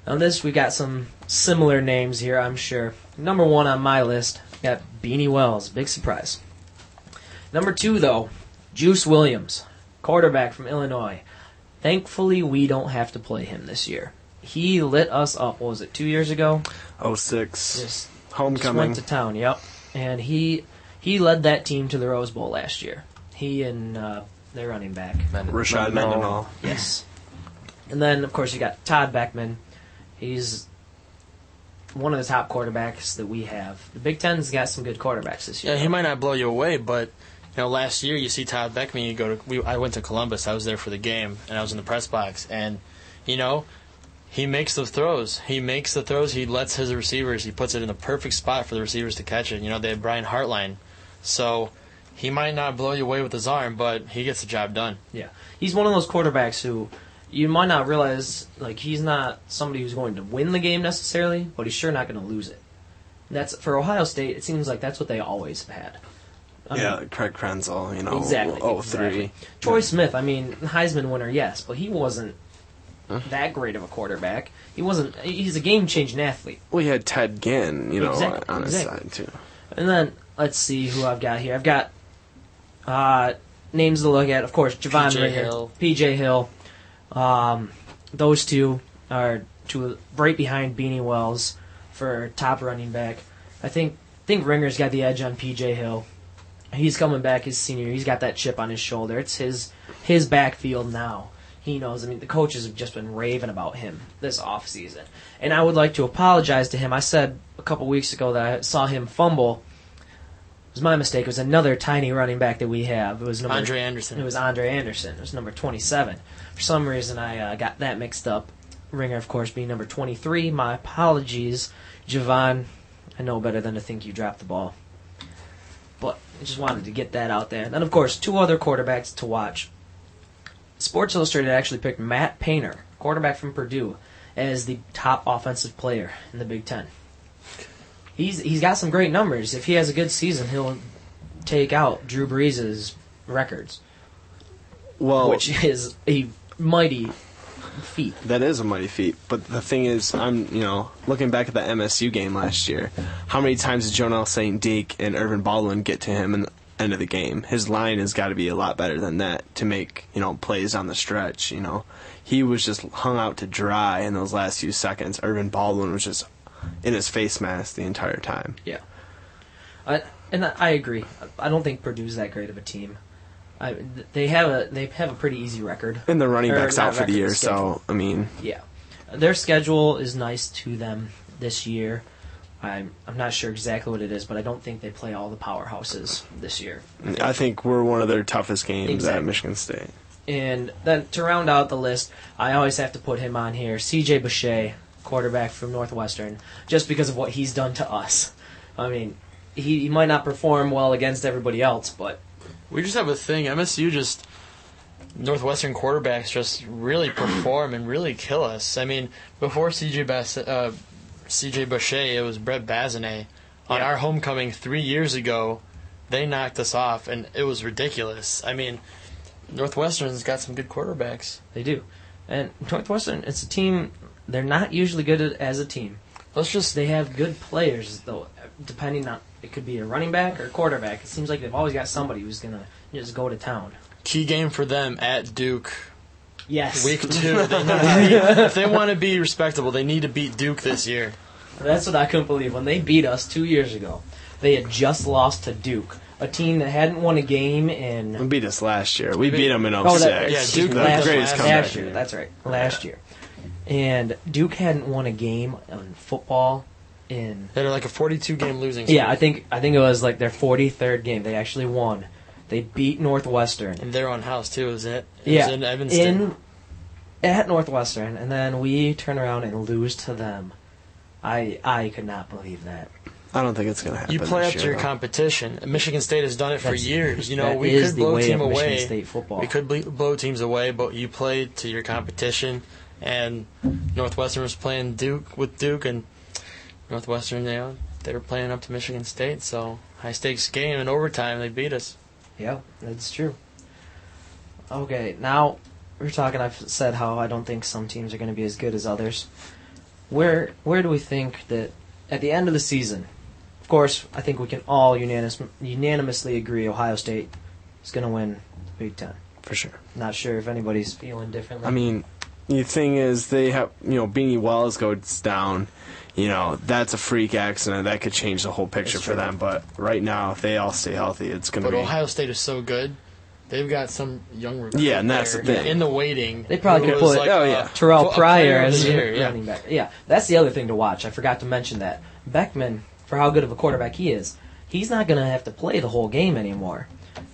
Speaker 4: On this, we got some similar names here, I'm sure. Number one on my list, got Beanie Wells. Big surprise. Number two, though, Juice Williams, quarterback from Illinois. Thankfully, we don't have to play him this year. He lit us up. What was it? Two years ago.
Speaker 6: Oh six.
Speaker 4: Just just
Speaker 6: Homecoming.
Speaker 4: went to town. Yep, and he he led that team to the Rose Bowl last year. He and uh, their running back.
Speaker 6: Rashard Mendenhall.
Speaker 4: Yes. And then, of course, you got Todd Boeckman. He's one of the top quarterbacks that we have. The Big Ten's got some good quarterbacks this year.
Speaker 5: Yeah, he might not blow you away, but you know, last year you see Todd Boeckman. You go to. We, I went to Columbus. I was there for the game, and I was in the press box, and you know, he makes the throws. He makes the throws. He lets his receivers. He puts it in the perfect spot for the receivers to catch it. You know, they have Brian Hartline, so he might not blow you away with his arm, but he gets the job done.
Speaker 4: Yeah, he's one of those quarterbacks who you might not realize like he's not somebody who's going to win the game necessarily, but he's sure not going to lose it. That's for Ohio State. It seems like that's what they always have had. I mean,
Speaker 6: Yeah, Craig Krenzel, you know,
Speaker 4: Exactly.
Speaker 6: oh three.
Speaker 4: exactly. Troy Smith, I mean, Heisman winner, yes, but he wasn't that great of a quarterback. He wasn't. He's a game changing athlete.
Speaker 6: Well, he had Ted Ginn, you know,
Speaker 4: Exactly,
Speaker 6: on his
Speaker 4: exactly.
Speaker 6: side too.
Speaker 4: And then let's see who I've got here. I've got uh, names to look at. Of course, Javon
Speaker 5: P.J.
Speaker 4: Ringer,
Speaker 5: Hill.
Speaker 4: PJ Hill. Um, those two are two right behind Beanie Wells for top running back. I think think Ringer's got the edge on PJ Hill. He's coming back his senior. He's got that chip on his shoulder. It's his his backfield now. He knows. I mean, the coaches have just been raving about him this off season, and I would like to apologize to him. I said a couple weeks ago that I saw him fumble. It was my mistake. It was another tiny running back that we have. It was number
Speaker 5: Andre Anderson.
Speaker 4: It was Andre Anderson. It was number twenty-seven. For some reason, I uh, got that mixed up. Ringer, of course, being number twenty-three. My apologies, Javon. I know better than to think you dropped the ball. But I just wanted to get that out there. And of course, two other quarterbacks to watch. Sports Illustrated actually picked Matt Painter, quarterback from Purdue, as the top offensive player in the Big Ten. He's he's got some great numbers. If he has a good season, he'll take out Drew Brees' records,
Speaker 6: Well,
Speaker 4: which is a mighty feat.
Speaker 6: That is a mighty feat. But the thing is, I'm, you know, looking back at the MSU game last year, how many times did Jonal Saint-Dic and Ervin Baldwin get to him in the end of the game? His line has got to be a lot better than that to make, you know, plays on the stretch, you know. He was just hung out to dry in those last few seconds. Ervin Baldwin was just in his face mask the entire time.
Speaker 4: Yeah, I, and I I agree. I don't think Purdue's that great of a team. I, they have a they have a pretty easy record.
Speaker 6: And the running back's out for the year,
Speaker 4: schedule.
Speaker 6: so, I mean,
Speaker 4: Yeah, their schedule is nice to them this year. I'm I'm not sure exactly what it is, but I don't think they play all the powerhouses this year.
Speaker 6: I think we're one of their toughest games at Michigan State.
Speaker 4: And then to round out the list, I always have to put him on here. C.J. Bacher, quarterback from Northwestern, just because of what he's done to us. I mean, he, he might not perform well against everybody else, but
Speaker 5: We just have a thing. MSU just Northwestern quarterbacks just really perform and really kill us. I mean, before CJ Bass, uh, CJ Bacher, it was Brett Basanez. On
Speaker 4: Yeah.
Speaker 5: our homecoming three years ago, they knocked us off, and it was ridiculous. I mean, Northwestern's got some good quarterbacks.
Speaker 4: they do. And Northwestern, it's a team. They're not usually good as a team.
Speaker 5: Let's just
Speaker 4: They have good players, though. Depending on it could be a running back or a quarterback. It seems like they've always got somebody who's gonna just go to town.
Speaker 5: key game for them at Duke.
Speaker 4: Yes,
Speaker 5: Week two. They <laughs> need to beat, if they want to be respectable, they need to beat Duke this year.
Speaker 4: That's what I couldn't believe when they beat us two years ago. They had just lost to Duke, a team that hadn't won a game in
Speaker 6: We beat us last year. We beat them in 06.
Speaker 4: Oh, that,
Speaker 5: oh
Speaker 4: Yeah,
Speaker 5: Duke
Speaker 4: me,
Speaker 5: beat
Speaker 4: last,
Speaker 6: greatest
Speaker 5: last
Speaker 6: comeback.
Speaker 4: last year. That's right, last year. And Duke hadn't won a game in football in
Speaker 5: They're like a 42 game losing streak.
Speaker 4: yeah, I think I think it was like their 43rd game. They actually won. They beat Northwestern.
Speaker 5: And they're on house too, isn't it? It
Speaker 4: yeah,
Speaker 5: was in Evanston.
Speaker 4: in at Northwestern, and then we turn around and lose to them. I I could not believe that.
Speaker 6: I don't think it's going to happen.
Speaker 5: you play
Speaker 6: this
Speaker 5: up to your
Speaker 6: though.
Speaker 5: competition. Michigan State has done it for
Speaker 4: That's-
Speaker 5: years. You know,
Speaker 4: that
Speaker 5: we
Speaker 4: is
Speaker 5: could
Speaker 4: the
Speaker 5: blow a
Speaker 4: way
Speaker 5: team
Speaker 4: of Michigan
Speaker 5: away.
Speaker 4: State football.
Speaker 5: We could ble- blow teams away, but you play to your competition. And Northwestern was playing Duke with Duke, and Northwestern, you know, they were playing up to Michigan State. So high stakes game in overtime, they beat us.
Speaker 4: Yeah, that's true. Okay, now we're talking. I've said how I don't think some teams are going to be as good as others. where where do we think that at the end of the season? Of course, I think we can all unanimous, unanimously agree Ohio State is going to win the Big Ten.
Speaker 6: for sure.
Speaker 4: Not sure if anybody's feeling differently.
Speaker 6: I mean, the thing is, they have you know Beanie Wells goes down. You know that's a freak accident that could change the whole picture for them. But right now, if they all stay healthy, it's gonna
Speaker 5: But
Speaker 6: be.
Speaker 5: Ohio State is so good. They've got some young recruit
Speaker 6: Yeah, and that's the
Speaker 5: there
Speaker 6: thing.
Speaker 5: in the waiting.
Speaker 4: They probably
Speaker 5: who
Speaker 4: could
Speaker 5: was
Speaker 4: put
Speaker 5: like
Speaker 6: oh,
Speaker 5: a-
Speaker 6: yeah.
Speaker 4: Terrell
Speaker 5: a player
Speaker 4: Pryor
Speaker 5: of the
Speaker 4: as
Speaker 5: year, yeah.
Speaker 4: running back. Yeah, that's the other thing to watch. I forgot to mention that Boeckman, for how good of a quarterback he is, he's not going to have to play the whole game anymore.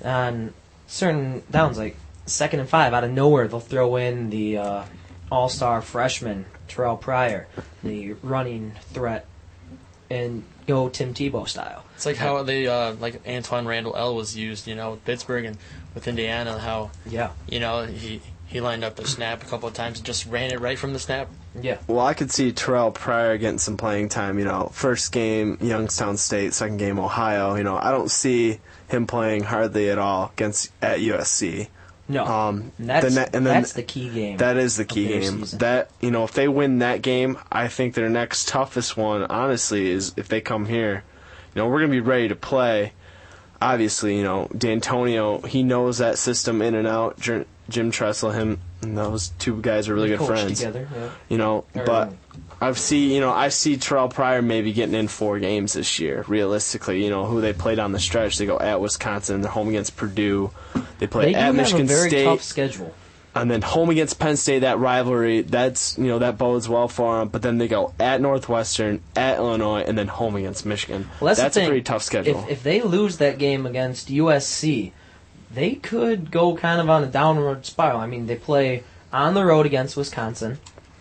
Speaker 4: On certain downs, like second and five, out of nowhere, they'll throw in the uh, all-star freshman Terrell Pryor, the running threat, and go Tim Tebow style.
Speaker 5: It's like how they uh, like Antwaan Randle El was used, you know, with Pittsburgh and with Indiana. How
Speaker 4: Yeah,
Speaker 5: you know he he lined up the snap a couple of times and just ran it right from the snap.
Speaker 4: yeah.
Speaker 6: well, I could see Terrell Pryor getting some playing time. You know, first game Youngstown State, second game Ohio. You know, I don't see him playing hardly at all against at USC.
Speaker 4: No,
Speaker 6: Um,
Speaker 4: and that's,
Speaker 6: the ne- and then
Speaker 4: that's the key game.
Speaker 6: That is the key game.
Speaker 4: season.
Speaker 6: That you know, if they win that game, I think their next toughest one, honestly, is if they come here. You know, we're gonna be ready to play. Obviously, you know, D'Antonio, he knows that system in and out. Jim, him, and those two guys are really
Speaker 4: They
Speaker 6: good friends.
Speaker 4: together. Yeah.
Speaker 6: You know,
Speaker 4: Or-
Speaker 6: but I've see, you know, I see Terrell Pryor maybe getting in four games this year. Realistically, you know, who they play down the stretch. They go at Wisconsin. They're home against Purdue. They play
Speaker 4: They
Speaker 6: at Michigan
Speaker 4: a very
Speaker 6: State
Speaker 4: tough schedule.
Speaker 6: and then home against Penn State, that rivalry, that's you know that bodes well for them. But then they go at Northwestern, at Illinois, and then home against Michigan.
Speaker 4: Well, that's,
Speaker 6: that's a pretty tough schedule.
Speaker 4: If, if they lose that game against USC, they could go kind of on a downward spiral. I mean, they play on the road against Wisconsin,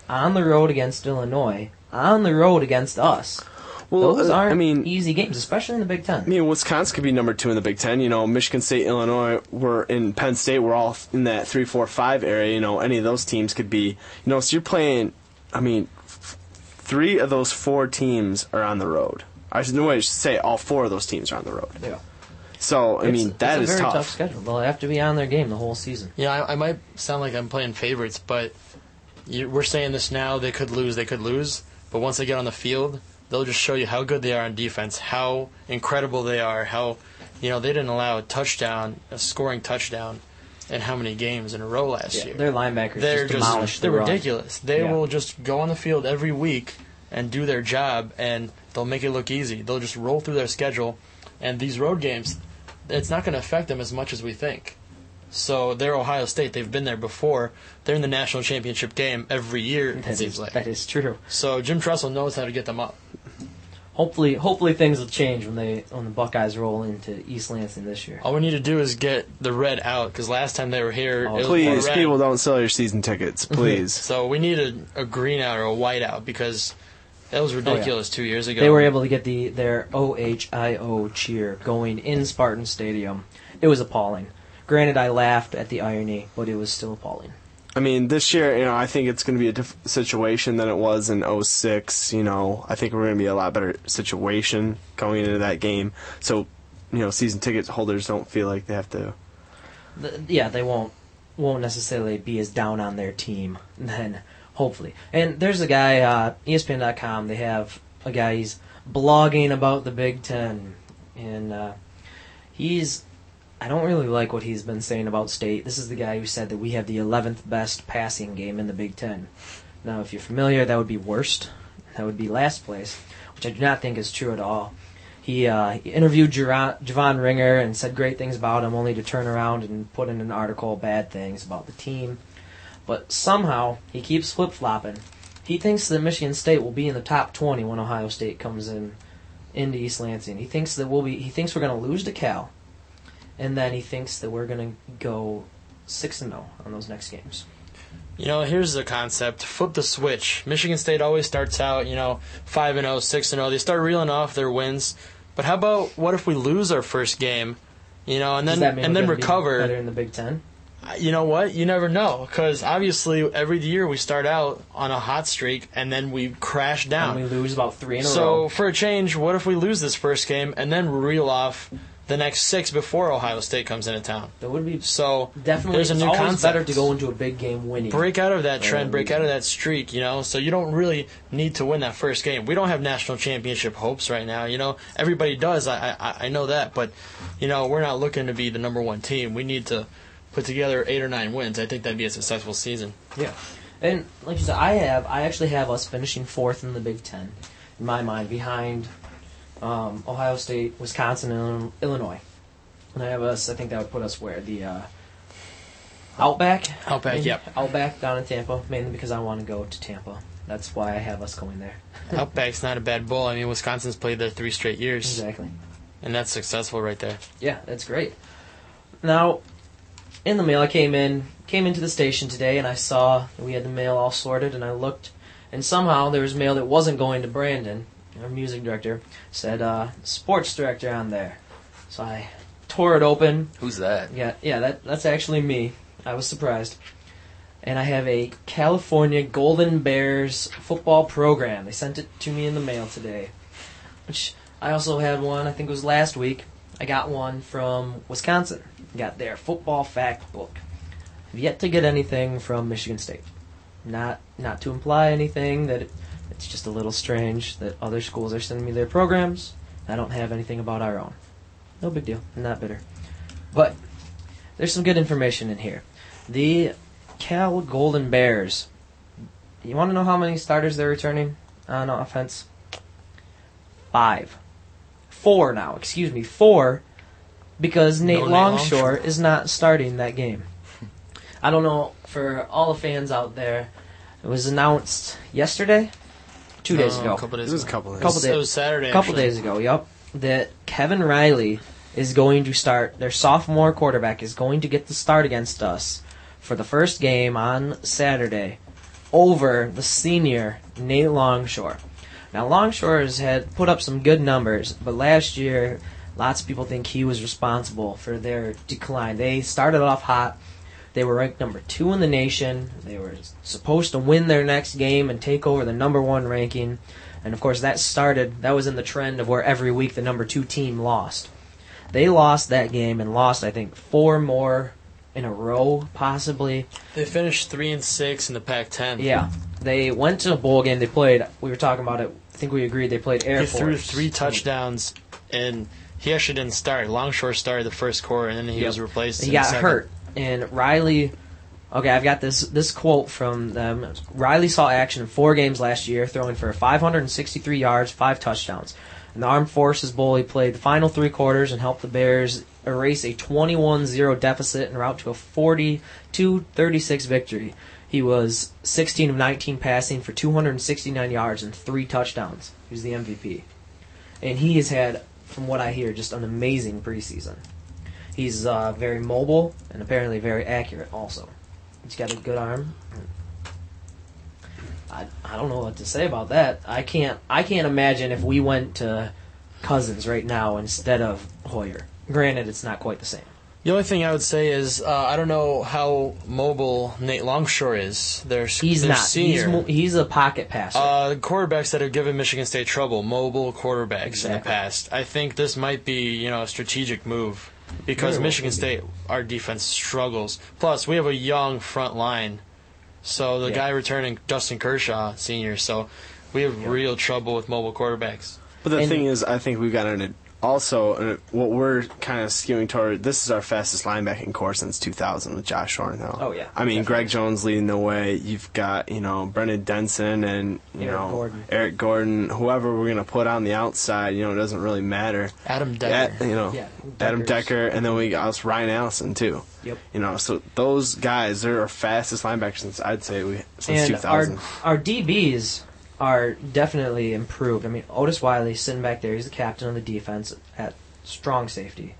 Speaker 4: on the road against Illinois, on the road against us.
Speaker 6: well,
Speaker 4: Those
Speaker 6: uh,
Speaker 4: aren't
Speaker 6: I mean,
Speaker 4: easy games, especially in the Big Ten.
Speaker 6: I mean, Wisconsin could be number two in the Big Ten. You know, Michigan State, Illinois, we're in Penn State. We're all in that three, four, five area. You know, any of those teams could be. You know, so you're playing. I mean, f- three of those four teams are on the road. I should, no, I should say all four of those teams are on the road.
Speaker 4: Yeah.
Speaker 6: So I
Speaker 4: It's-
Speaker 6: mean, that
Speaker 4: it's
Speaker 6: is
Speaker 4: a very
Speaker 6: tough.
Speaker 4: schedule. They'll have to be on their game the whole season.
Speaker 5: Yeah, I, I might sound like I'm playing favorites, but you, we're saying this now. They could lose. They could lose. But once they get on the field, they'll just show you how good they are on defense, how incredible they are, how you know they didn't allow a touchdown, a scoring touchdown, in how many games in a row last
Speaker 4: Yeah,
Speaker 5: year.
Speaker 4: their linebackers
Speaker 5: they're
Speaker 4: just demolished
Speaker 5: they're
Speaker 4: the run.
Speaker 5: ridiculous. They
Speaker 4: Yeah.
Speaker 5: will just go on the field every week and do their job, and they'll make it look easy. They'll just roll through their schedule, and these road games, it's not going to affect them as much as we think. So they're Ohio State. They've been there before. They're in the national championship game every year. It seems
Speaker 4: is,
Speaker 5: like.
Speaker 4: that is true.
Speaker 5: So Jim Tressel knows how to get them up.
Speaker 4: Hopefully, hopefully things will change when they when the Buckeyes roll into East Lansing this year.
Speaker 5: All we need to do is get the red out because last time they were here,
Speaker 4: Oh,
Speaker 5: it was
Speaker 6: Please,
Speaker 5: more red.
Speaker 6: people, don't sell your season tickets, <laughs> please.
Speaker 5: So we need a, a green out or a white out because that was ridiculous two years ago.
Speaker 4: Oh, They were able to get the their OHIO cheer going in Spartan Stadium. It was appalling. Granted, I laughed at the irony, but it was still appalling.
Speaker 6: I mean, this year, you know, I think it's going to be a different situation than it was in 06. You know, I think we're going to be a lot better situation going into that game. So, you know, season ticket holders don't feel like they have to.
Speaker 4: The, yeah, they won't won't necessarily be as down on their team <laughs> then hopefully. And there's a guy uh, ESPN.com. They have a guy. He's blogging about the Big Ten, and uh, he's. I don't really like what he's been saying about State. This is the guy who said that we have the 11th best passing game in the Big Ten. Now, if you're familiar, that would be worst. That would be last place, which I do not think is true at all. He, uh, he interviewed Javon, Javon Ringer and said great things about him, only to turn around and put in an article bad things about the team. But somehow he keeps flip flopping. He thinks that Michigan State will be in the top 20 when Ohio State comes in into East Lansing. He thinks that we'll be. He thinks we're going to lose to Cal, and then he thinks that we're going to go six and zero on those next games.
Speaker 5: You know, here's the concept: flip the switch. Michigan State always starts out, you know, five and 0, 6 and zero. They start reeling off their wins. But how about what if we lose our first game? You know, and then and then recover.
Speaker 4: better in the Big Ten.
Speaker 5: You know what? You never know because obviously every year we start out on a hot streak and then we crash down.
Speaker 4: And we lose about three in a
Speaker 5: so
Speaker 4: row.
Speaker 5: for a change, what if we lose this first game and then reel off the next six before Ohio State comes into town.
Speaker 4: That would be
Speaker 5: So
Speaker 4: definitely.
Speaker 5: there's a new concept.
Speaker 4: better to go into a big game winning.
Speaker 5: break out of that trend, break out of that streak, you know. So you don't really need to win that first game. We don't have national championship hopes right now, you know. Everybody does, I I, I know that, but you know we're not looking to be the number one team. We need to put together eight or nine wins. I think that'd be a successful season.
Speaker 4: Yeah, and like you said, I have I actually have us finishing fourth in the Big Ten, in my mind, behind um, Ohio State, Wisconsin, and Illinois. And I have us. I think that would put us where the uh, Outback.
Speaker 5: Outback,
Speaker 4: maybe?
Speaker 5: yep.
Speaker 4: Outback down in Tampa, mainly because I want to go to Tampa. That's why I have us going there. <laughs>
Speaker 5: Outback's not a bad bowl. I mean, Wisconsin's played there three straight years,
Speaker 4: Exactly.
Speaker 5: and that's successful right there.
Speaker 4: Yeah, that's great. Now, in the mail, I came in, came into the station today, and I saw we had the mail all sorted, and I looked, and somehow there was mail that wasn't going to Brandon, our music director, said uh, sports director on there. So I tore it open.
Speaker 8: Who's that?
Speaker 4: Yeah, yeah, that that's actually me. I was surprised. And I have a California Golden Bears football program. They sent it to me in the mail today. Which I also had one, I think it was last week. I got one from Wisconsin. Got their football fact book. I've yet to get anything from Michigan State. Not not to imply anything that it, it's just a little strange that other schools are sending me their programs. I don't have anything about our own. No big deal. I'm not bitter. But there's some good information in here. The Cal Golden Bears. You want to know how many starters they're returning on offense? Five. Four now, excuse me. Four because Nate
Speaker 5: Nate
Speaker 4: Longshore
Speaker 5: Longshore.
Speaker 4: is not starting that game. I don't know for all the fans out there. It was announced yesterday, two days
Speaker 5: No,
Speaker 4: ago,
Speaker 5: a couple days
Speaker 6: This was a
Speaker 5: ago.
Speaker 6: couple of
Speaker 4: Couple
Speaker 5: It was Saturday.
Speaker 4: a couple
Speaker 5: actually.
Speaker 4: days ago. Yep, that Kevin Riley is going to start. Their sophomore quarterback is going to get the start against us for the first game on Saturday over the senior Nate Longshore. Now Longshore has had put up some good numbers, but last year lots of people think he was responsible for their decline. They started off hot. They were ranked number two in the nation. They were supposed to win their next game and take over the number one ranking. And of course, that started, that was in the trend of where every week the number two team lost. They lost that game and lost, I think, four more in a row, possibly.
Speaker 5: They finished three and six in the Pac-10.
Speaker 4: Yeah. They went to a bowl game. They played, we were talking about it, I think we agreed they played Air
Speaker 5: he
Speaker 4: Force.
Speaker 5: threw three touchdowns, and he actually didn't start. Longshore started the first quarter, and then he
Speaker 4: Yep.
Speaker 5: was replaced.
Speaker 4: He got hurt, and Riley. Okay, I've got this this quote from them. Riley saw action in four games last year, throwing for 563 yards, five touchdowns. In the Armed Forces Bowl, he played the final three quarters and helped the Bears erase a 21-0 deficit and route to a 42-36 victory. He was 16 of 19 passing for 269 yards and three touchdowns. He was the MVP, and he has had, from what I hear, just an amazing preseason. He's uh, very mobile and apparently very accurate. Also, he's got a good arm. I, I don't know what to say about that. I can't I can't imagine if we went to Cousins right now instead of Hoyer. Granted, it's not quite the same.
Speaker 5: The only thing I would say is uh, I don't know how mobile Nate Longshore is. Their
Speaker 4: He's
Speaker 5: their
Speaker 4: not.
Speaker 5: Senior.
Speaker 4: He's mo- he's a pocket passer.
Speaker 5: Uh, quarterbacks that have given Michigan State trouble, mobile quarterbacks in the past. I think this might be, you know, a strategic move because
Speaker 4: Very
Speaker 5: Michigan
Speaker 4: could be.
Speaker 5: State, our defense struggles. Plus, we have a young front line. So the
Speaker 4: Yeah.
Speaker 5: guy returning, Justin Kershaw, senior. So we have real trouble with mobile quarterbacks.
Speaker 6: But the
Speaker 4: And-
Speaker 6: thing is, I think we've got an also uh, what we're kind of skewing toward. This is our fastest linebacking corps since 2000 with Josh Thornhill.
Speaker 4: Oh, yeah,
Speaker 6: I mean,
Speaker 4: definitely.
Speaker 6: Greg Jones leading the way. You've got you know Brendan Denson and you
Speaker 4: Eric
Speaker 6: know
Speaker 4: Gordon.
Speaker 6: Eric Gordon. Whoever we're gonna put on the outside, you know, it doesn't really matter.
Speaker 5: Adam Decker.
Speaker 6: Yeah, you know,
Speaker 4: Yeah,
Speaker 6: Adam Decker, and then we got us Ryan Allison too.
Speaker 4: Yep.
Speaker 6: You know, so those guys, they're our fastest linebackers since I'd say we since
Speaker 4: and our
Speaker 6: 2000.
Speaker 4: our DBs are definitely improved. I mean, Otis Wiley sitting back there. He's the captain of the defense at strong safety,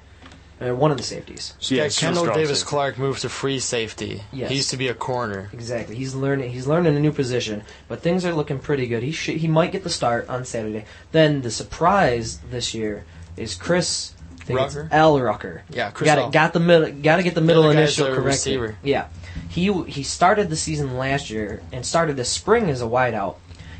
Speaker 4: uh, one of the safeties.
Speaker 6: yeah,
Speaker 5: Yeah,
Speaker 6: super
Speaker 5: Kendall Davis
Speaker 6: safety.
Speaker 5: Clark moved to free safety.
Speaker 4: Yes.
Speaker 5: He used to be a corner.
Speaker 4: Exactly. He's learning. He's learning a new position, but things are looking pretty good. He sh- he might get the start on Saturday. Then the surprise this year is Chris. I think it's
Speaker 5: Rucker?
Speaker 4: L. Rucker.
Speaker 5: Yeah, Chris
Speaker 4: Got
Speaker 5: L.
Speaker 4: got the middle. Got to get the middle
Speaker 5: other guy's
Speaker 4: initial
Speaker 5: correct.
Speaker 4: Yeah, he he started the season last year and started this spring as a wideout.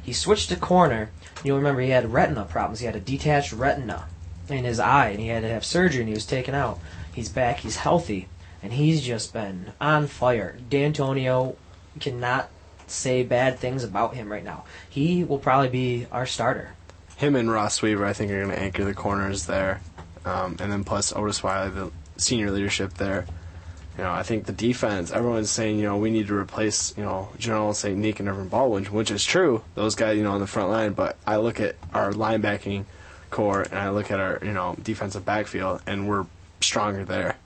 Speaker 4: He switched to corner. You'll remember he had retina problems. He had a detached retina, in his eye, and he had to have surgery, and he was taken out. He's back. He's healthy, and he's just been on fire. D'Antonio cannot say bad things about him right now. He will probably be our starter.
Speaker 6: Him and Ross Weaver, I think, are going to anchor the corners there, um, and then plus Otis Wiley, the senior leadership there. You know, I think the defense. Everyone's saying, you know, we need to replace, you know, Jonal Saint-Dic and Ervin Baldwin, which is true. Those guys, you know, on the front line. But I look at our linebacking corps and I look at our, you know, defensive backfield, and we're stronger there.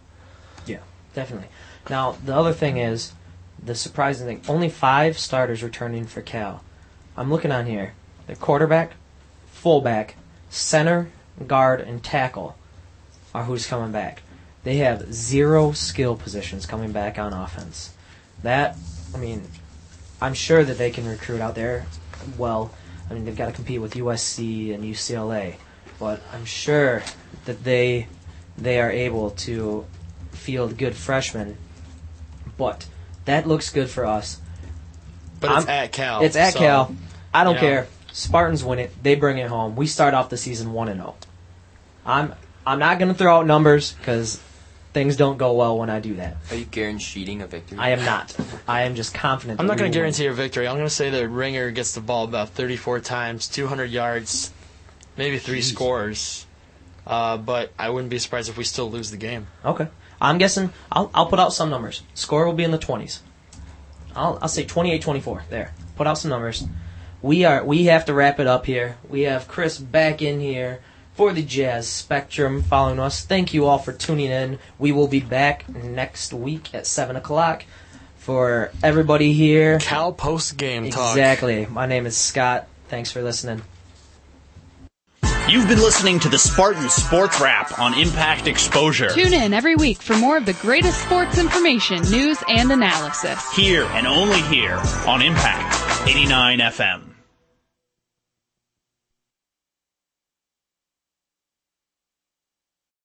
Speaker 4: Yeah, definitely. Now the other thing is the surprising thing: only five starters returning for Cal. I'm looking on here: the quarterback, fullback, center, guard, and tackle are who's coming back. They have zero skill positions coming back on offense. That, I mean, I'm sure that they can recruit out there well. I mean, they've got to compete with USC and UCLA, but I'm sure that they they are able to field good freshmen. But that looks good for us.
Speaker 5: But it's
Speaker 4: I'm-
Speaker 5: at Cal.
Speaker 4: It's at
Speaker 5: so,
Speaker 4: Cal. I don't
Speaker 5: you know.
Speaker 4: care. Spartans win it. They bring it home. We start off the season one and zero. I'm I'm not going to throw out numbers because things don't go well when I do that.
Speaker 8: Are you guaranteeing a victory?
Speaker 4: I am not. I am just confident.
Speaker 5: I'm not going to guarantee a victory. I'm going to say that Ringer gets the ball about 34 times, 200 yards, maybe three scores. Uh, but I wouldn't be surprised if we still lose the game.
Speaker 4: Okay. I'm guessing. I'll I'll put out some numbers. Score will be in the 20s. I'll I'll say 28-24. There. Put out some numbers. We are we have to wrap it up here. We have Chris back in here for the Jazz Spectrum following us. Thank you all for tuning in. We will be back next week at seven o'clock for everybody here.
Speaker 5: Cal post game talk.
Speaker 4: Exactly. My name is Scott. Thanks for listening.
Speaker 2: You've been listening to the Spartan Sports Wrap on Impact Exposure.
Speaker 3: Tune in every week for more of the greatest sports information, news, and analysis.
Speaker 2: Here and only here on Impact 89 FM.